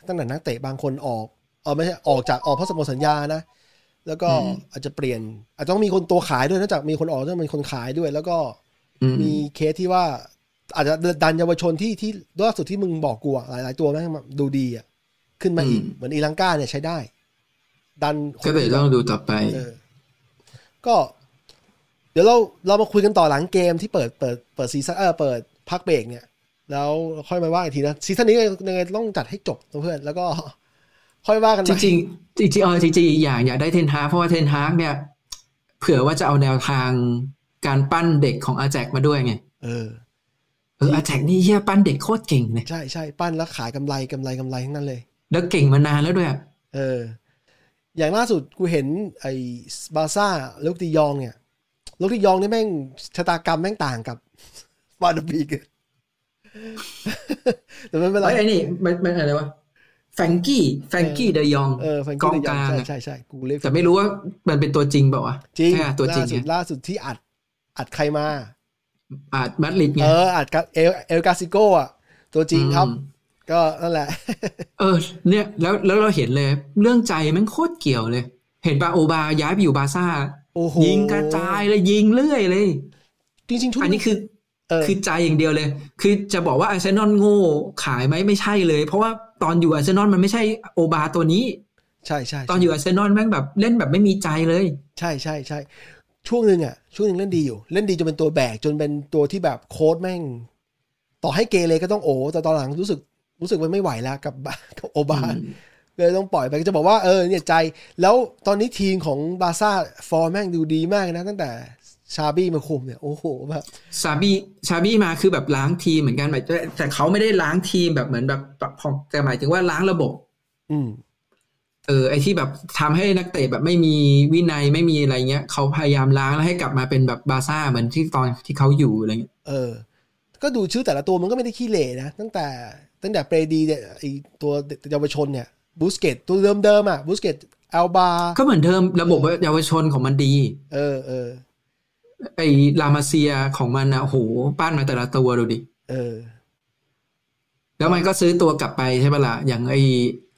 ตั้งแต่นักเตะบางคนออกเออไม่ใช่ออกจากออกเพราะสมมติสัญญานะ แล้วก็อืมอาจจะเปลี่ยน อาจจะต้องมีคนตัวขายด้วยนอกจากมีคนออกต้องมีคนขายด้วย แล้วก็อืมมีเคสที่ว่า อาจจะดันเยาวชนที่ที่ล่าสุดที่มึงบอกกูอะหลายๆตัวแม่งดูดีอะขึ้นมาอีกอืมเหมือนอีลังกาเนี่ยใช้ได้ ดันคนก็เลยต้องดูต่อไปเออก็ เดี๋ยวเราเรามาคุยกันต่อหลังเกมที่เปิดเปิดเปิดซีซั่นเออเปิดพักเบรกเนี่ย แล้วค่อยมาว่าอีกทีนะซีซั่นนี้ยังไงต้องจัดให้จบนะเพื่อนแล้วก็ ค่อยว่ากันจใหม่ริงๆจริงๆเออจริงๆอีกอย่างอยากได้เทนฮากเพราะว่าเทนฮากเนี่ย เผื่อว่าจะเอาแนวทางการปั้นเด็กของอาแจกมาด้วยไงเออเอออาแจกนี่เฮียปั้นเด็กโคตรเก่งเลยใช่ใช่ปั้นแล้วขายกำไรกำไรกำไรทั้งนั้นเลย แล้วเก่งมานานแล้วด้วยอะเออ อย่างล่าสุดกูเห็นไอ้บาซ่าลูกตียองเนี่ยลูกตียองนี่แม่งชะตากรรมแม่งต่างกับฟาดบีกแต่ไม่เป็นไรเอ้ยไอ้นี่มันมันอะไรวะ แฟรงกี้แฟรงกี้เดยองเออแฟนกกี้องเดยกองลางใช่อะใช่ใช่กูเรียกแต่ไม่รู้ว่ามันเป็นตัวจริงเปล่าวะจริงใช่อะตัวจริงล่าสุดไงล่าสุดที่อัดอัดใครมาอาจมัดลิดไงเอออัดกับเอลเอลกาซิโกอะ ตัวจริงครับอืมก็นั่นแหละ เออ เนี่ยแล้วแล้วเราเห็นเลย เรื่องใจมันโคตรเกี่ยวเลย เห็นปาโอบาย้ายไปอยู่บาร์ซ่าโอ้โหยิงกระจายเลยยิงเรื่อยเลย จริงๆทุกอันนี้คือเออคือใจอย่างเดียวเลย คือจะบอกว่าอาร์เซนอลโง่ขายไหมไม่ใช่เลย เพราะว่า ตอนอยู่อาร์เซนอลมันไม่ใช่โอบาตัวนี้ ใช่ใช่ตอนอยู่อาร์เซนอลแม่งแบบเล่นแบบไม่มีใจเลย ใช่ใช่ใช่ช่วงหนึ่งอะ ช่วงหนึ่งเล่นดีอยู่ เล่นดีจนเป็นตัวแบกจนเป็นตัวที่แบบโคตรแม่ง ต่อให้เกเรก็ต้องโอ้แต่ตอนหลังรู้สึกรู้สึกมันไม่ไหวแล้วกับกับโอบาอืมเลยต้องปล่อยไปจะบอกว่าเออเนี่ยใจ แล้วตอนนี้ทีมของบาร์ซ่าฟอร์มแม่งดูดีมากนะ ตั้งแต่ ชาบี้มาคุมเนี่ยโอ้โหแบบซาบี้ชาบี้มาคือแบบล้างทีมเหมือนกันแต่แต่เขาไม่ได้ล้างทีมแบบเหมือนแบบของแต่หมายถึงว่าล้างระบบ อืมเออไอที่แบบทำให้นักเตะแบบไม่มีวินัยไม่มีอะไรเงี้ยเขาพยายามล้างแล้วให้กลับมาเป็นแบบบาร์ซ่าเหมือนที่ตอนที่เขาอยู่อะไรเงี้ยเออ ก็ดูชื่อแต่ละตัวมันก็ไม่ได้ขี้เหร่นะตั้งแต่ตั้งแต่เปรดีเนี่ยไอตัวเยาวชนเนี่ยบูสเกตตัวเดิมๆอะบูสเกตอัลบา ก็เหมือนเดิมระบบเยาวชนของมันดี เออเออ ไอลามาเซียของมันนะโอ้โหปั้นมาแต่ละตัวดูดิเออ แล้วมันก็ซื้อตัวกลับไปใช่ปะล่ะอย่างไอ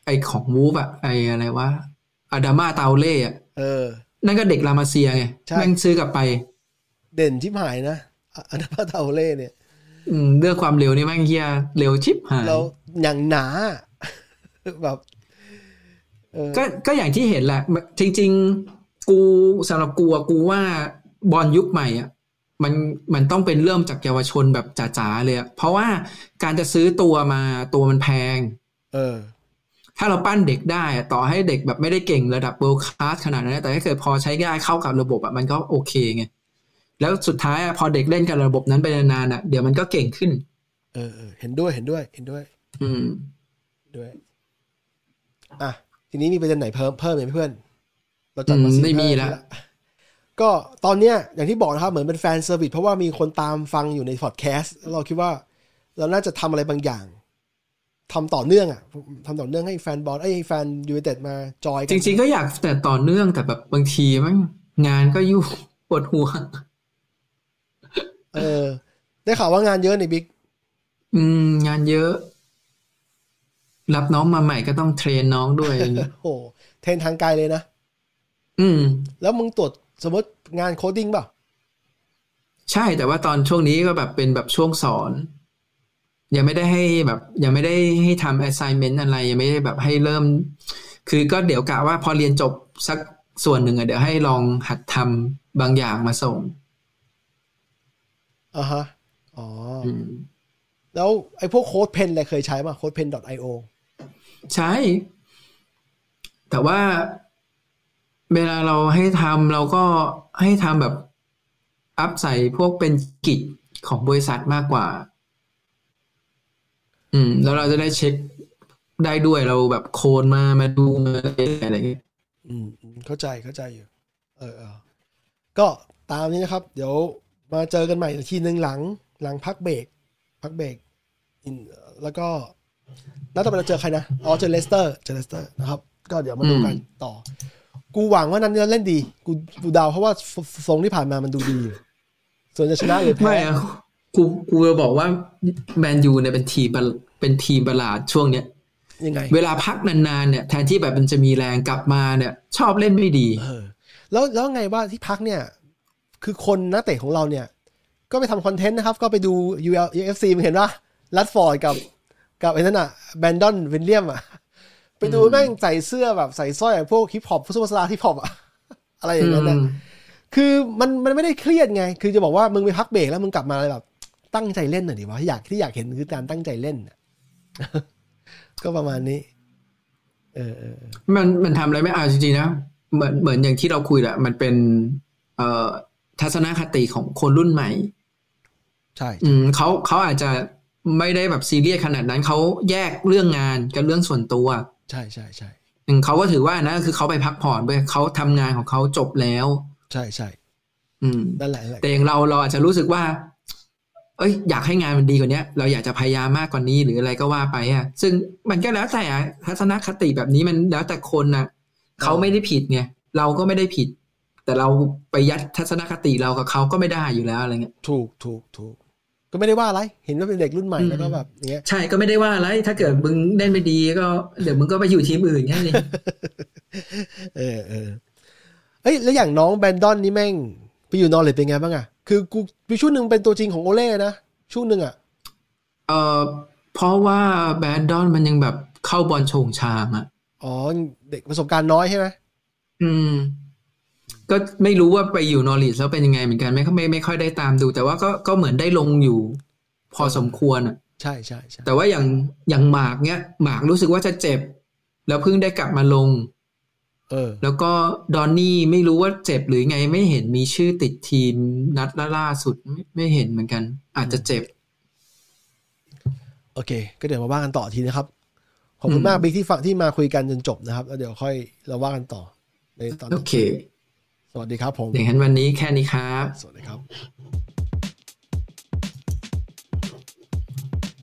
ไอของวูฟอะไออะไรวะอาดามาเตาเล่อะเออ นั่นก็เด็กลามาเซียไงใช่แม่งซื้อกลับไป เด่นชิบหายนะอะอันดับเทาเล่เนี่ยอืมเรื่องความเร็วนี่แม่งเฮียเร็วชิบหายเราอย่างหนาแบบเออก็ก็อย่างที่เห็นแหละ จริง ๆ กูสำหรับกูอะกูว่า บอลยุคใหม่อะมันมันต้องเป็นเริ่มจากเยาวชนแบบจ๋าๆเลยอะเพราะว่าการจะซื้อตัวมาตัวมันแพง เออ ถ้าเราปั้นเด็กได้อะต่อให้เด็กแบบไม่ได้เก่งระดับ world class ขนาดนั้นนะแต่ถ้าเกิดพอใช้ได้เข้ากับระบบอะมันก็โอเคไงแล้วสุดท้ายอะพอเด็กเล่นกับระบบนั้นไปนานๆอะเดี๋ยวมันก็เก่งขึ้น เออเออเห็นด้วยเห็นด้วย เห็นด้วย อืมด้วย อะทีนี้มีประเด็นไหนเพิ่มเพิ่มไหมเพื่อน เราจัดมาอืมสี่ไม่มีห้าละนาที ก็ตอนเนี้ยอย่างที่บอกนะครับ เหมือนเป็น fan service เพราะว่ามีคนตามฟังอยู่ในพอดแคสต์แล้วเราคิดว่าเราน่าจะทำอะไรบางอย่างทำต่อเนื่องอะทำต่อเนื่องให้แฟนบอลไอ้ยแฟนยู ไนเต็ดมา join กันจริง ๆ ก็อยากแต่ต่อเนื่องแต่แบบบางทีมันงานก็ยุ่งปวดหัวเออ ได้ข่าวว่างานเยอะในบิ๊กอืม งานเยอะ รับน้องมาใหม่ก็ต้อง train น้องด้วยอย่างเงี้ยโอ้โห train ทางไกลเลยนะอืม แล้วมึงตรวจ สมมติงาน coding เปล่าใช่แต่ว่าตอนช่วงนี้ก็แบบเป็นแบบช่วงสอน ยังไม่ได้ให้แบบ ยังไม่ได้ให้ทำ assignment อะไร ยังไม่ได้แบบให้เริ่ม คือก็เดี๋ยวกะว่าพอเรียนจบสักส่วนหนึ่งอะเดี๋ยวให้ลองหัดทำบางอย่างมาส่งอ่าฮะอ๋อออืมแล้วไอ้พวกโค้ดเพนอะไรเคยใช้ป่ะโค้ดเพน .io ใช่แต่ว่า เวลาเราให้ทำเราก็ให้ทำแบบอัพใส่พวกเป็นgit ของบริษัทมากกว่า อืม แล้วเราจะได้เช็คได้ด้วยเราแบบโคนมามาดูมาอะไรอย่างเงี้ยอืม เข้าใจเข้าใจอยู่ เออเออก็ตามนี้นะครับ เดี๋ยวมาเจอกันใหม่อีกทีหนึ่งหลัง หลังพักเบรกพักเบรกแล้วก็นัดต่อไปเราเจอใครนะอ๋อเจอเลสเตอร์เจอเลสเตอร์นะครับ ก็เดี๋ยวมาดูกันต่อ กูหวังว่านั้นจะเล่นดี กูกูเดาเพราะว่าฟทรงที่ผ่านมามันดูดีอยู่ส่วนจะชนะหรือแพ้ไม่อะกูกูจะบอกว่าแมนยูเนี่ยเป็นทีมประเป็นทีมประหลาดช่วงเนี้ยยังไง เวลาพักนานๆเนี่ยแทนที่แบบมันจะมีแรงกลับมาเนี่ย ชอบเล่นไม่ดีเออแล้วแล้วไงว่าที่พักเนี่ย คือคนนักเตะของเราเนี่ย ก็ไปทำคอนเทนต์นะครับ ก็ไปดู UL UFC มึงเห็นว่าลัดฟอร์ดกับกับไอ้นั่นอะแบนดอนวินเลียมอะ ไปดูแม่งใส่เสื้อแบบใส่สร้อยแบบพวกฮิปฮอปซูเปอร์สตาร์ฮิปฮอปอะอะไรอย่างเงี้ยนะอืมคือมันมันไม่ได้เครียดไง คือจะบอกว่ามึงไปพักเบรกแล้วมึงกลับมาแบบ ตั้งใจเล่นหน่อยดิวะที่อยากที่อยากเห็นคือการตั้งใจเล่นน่ะก็ประมาณนี้เออเออเออมันมันทำอะไรไม่เอาจริงๆนะเหมือนเหมือนอย่างที่เราคุยแหละมันเป็น เอ่อทัศนคติของคนรุ่นใหม่ ใช่อืมเขาเขาอาจจะ ไม่ได้แบบซีเรียสขนาดนั้นเขาแยกเรื่องงานกับเรื่องส่วนตัว ใช่ใช่ใช่อืมเขาก็ถือว่านะคือเขาไปพักผ่อนไปเขาทำงานของเขาจบแล้ว ใช่ใช่อืมนั่นแหละนั่นแหละแต่อย่างเราเราอาจจะรู้สึกว่า เอ้ย อยากให้งานมันดีกว่าเนี้ยเราอยากจะพยายามมากกว่านี้หรืออะไรก็ว่าไปอะ ซึ่งมันก็แล้วแต่อะทัศนคติแบบนี้มันแล้วแต่คนนะเขาไม่ได้ผิดไงเราก็ไม่ได้ผิด แต่เราไปยัดทัศนคติเรากับเขาก็ไม่ได้อยู่แล้วอะไรเงี้ยถูกถูกถูก ก็ไม่ได้ว่าอะไร เห็นว่าเป็นเด็กรุ่นใหม่อืมแล้วก็แบบอย่างเงี้ย ใช่ก็ไม่ได้ว่าอะไร ถ้าเกิดมึงเล่นไม่ดีก็เดี๋ยวมึงก็ไปอยู่ทีมอื่นแค่นี้เออเออเอ้ยแล้วอย่างน้องแบนดอนนี่แม่งไปอยู่นอร์เลดเป็นไงบ้างอะคือกูมีช่วงหนึ่งเป็นตัวจริงของโอเล่นะช่วงหนึ่งอะเออเพราะว่าแบดดอนมันยังแบบเข้าบอลโฉงชางอะอ๋อเด็กประสบการณ์น้อยใช่ไหมอืม ก็ไม่รู้ว่าไปอยู่นอริสแล้วเป็นยังไงเหมือนกันไม่ไม่ไม่ค่อยได้ตามดู แต่ว่าก็ก็เหมือนได้ลงอยู่ พอสมควรอะ ใช่ใช่ใช่แต่ว่าอย่างอย่างหมากเนี้ยหมากรู้สึกว่าจะเจ็บ แล้วเพิ่งได้กลับมาลง เออ แล้วก็ดอนนี่ไม่รู้ว่าเจ็บหรือไงไม่เห็นมีชื่อติดทีมนัดล่าสุดไม่ไม่เห็นเหมือนกัน อาจจะเจ็บ โอเค ก็เดี๋ยวมาว่ากันต่อทีนะครับขอบคุณอืมมากบิ๊กที่ฟังที่มาคุยกันจนจบนะครับ แล้วเดี๋ยวค่อยเราว่ากันต่อในตอนโอต่อเค สวัสดีครับผมอย่างนั้นวันนี้แค่นี้ครับ สวัสดีครับ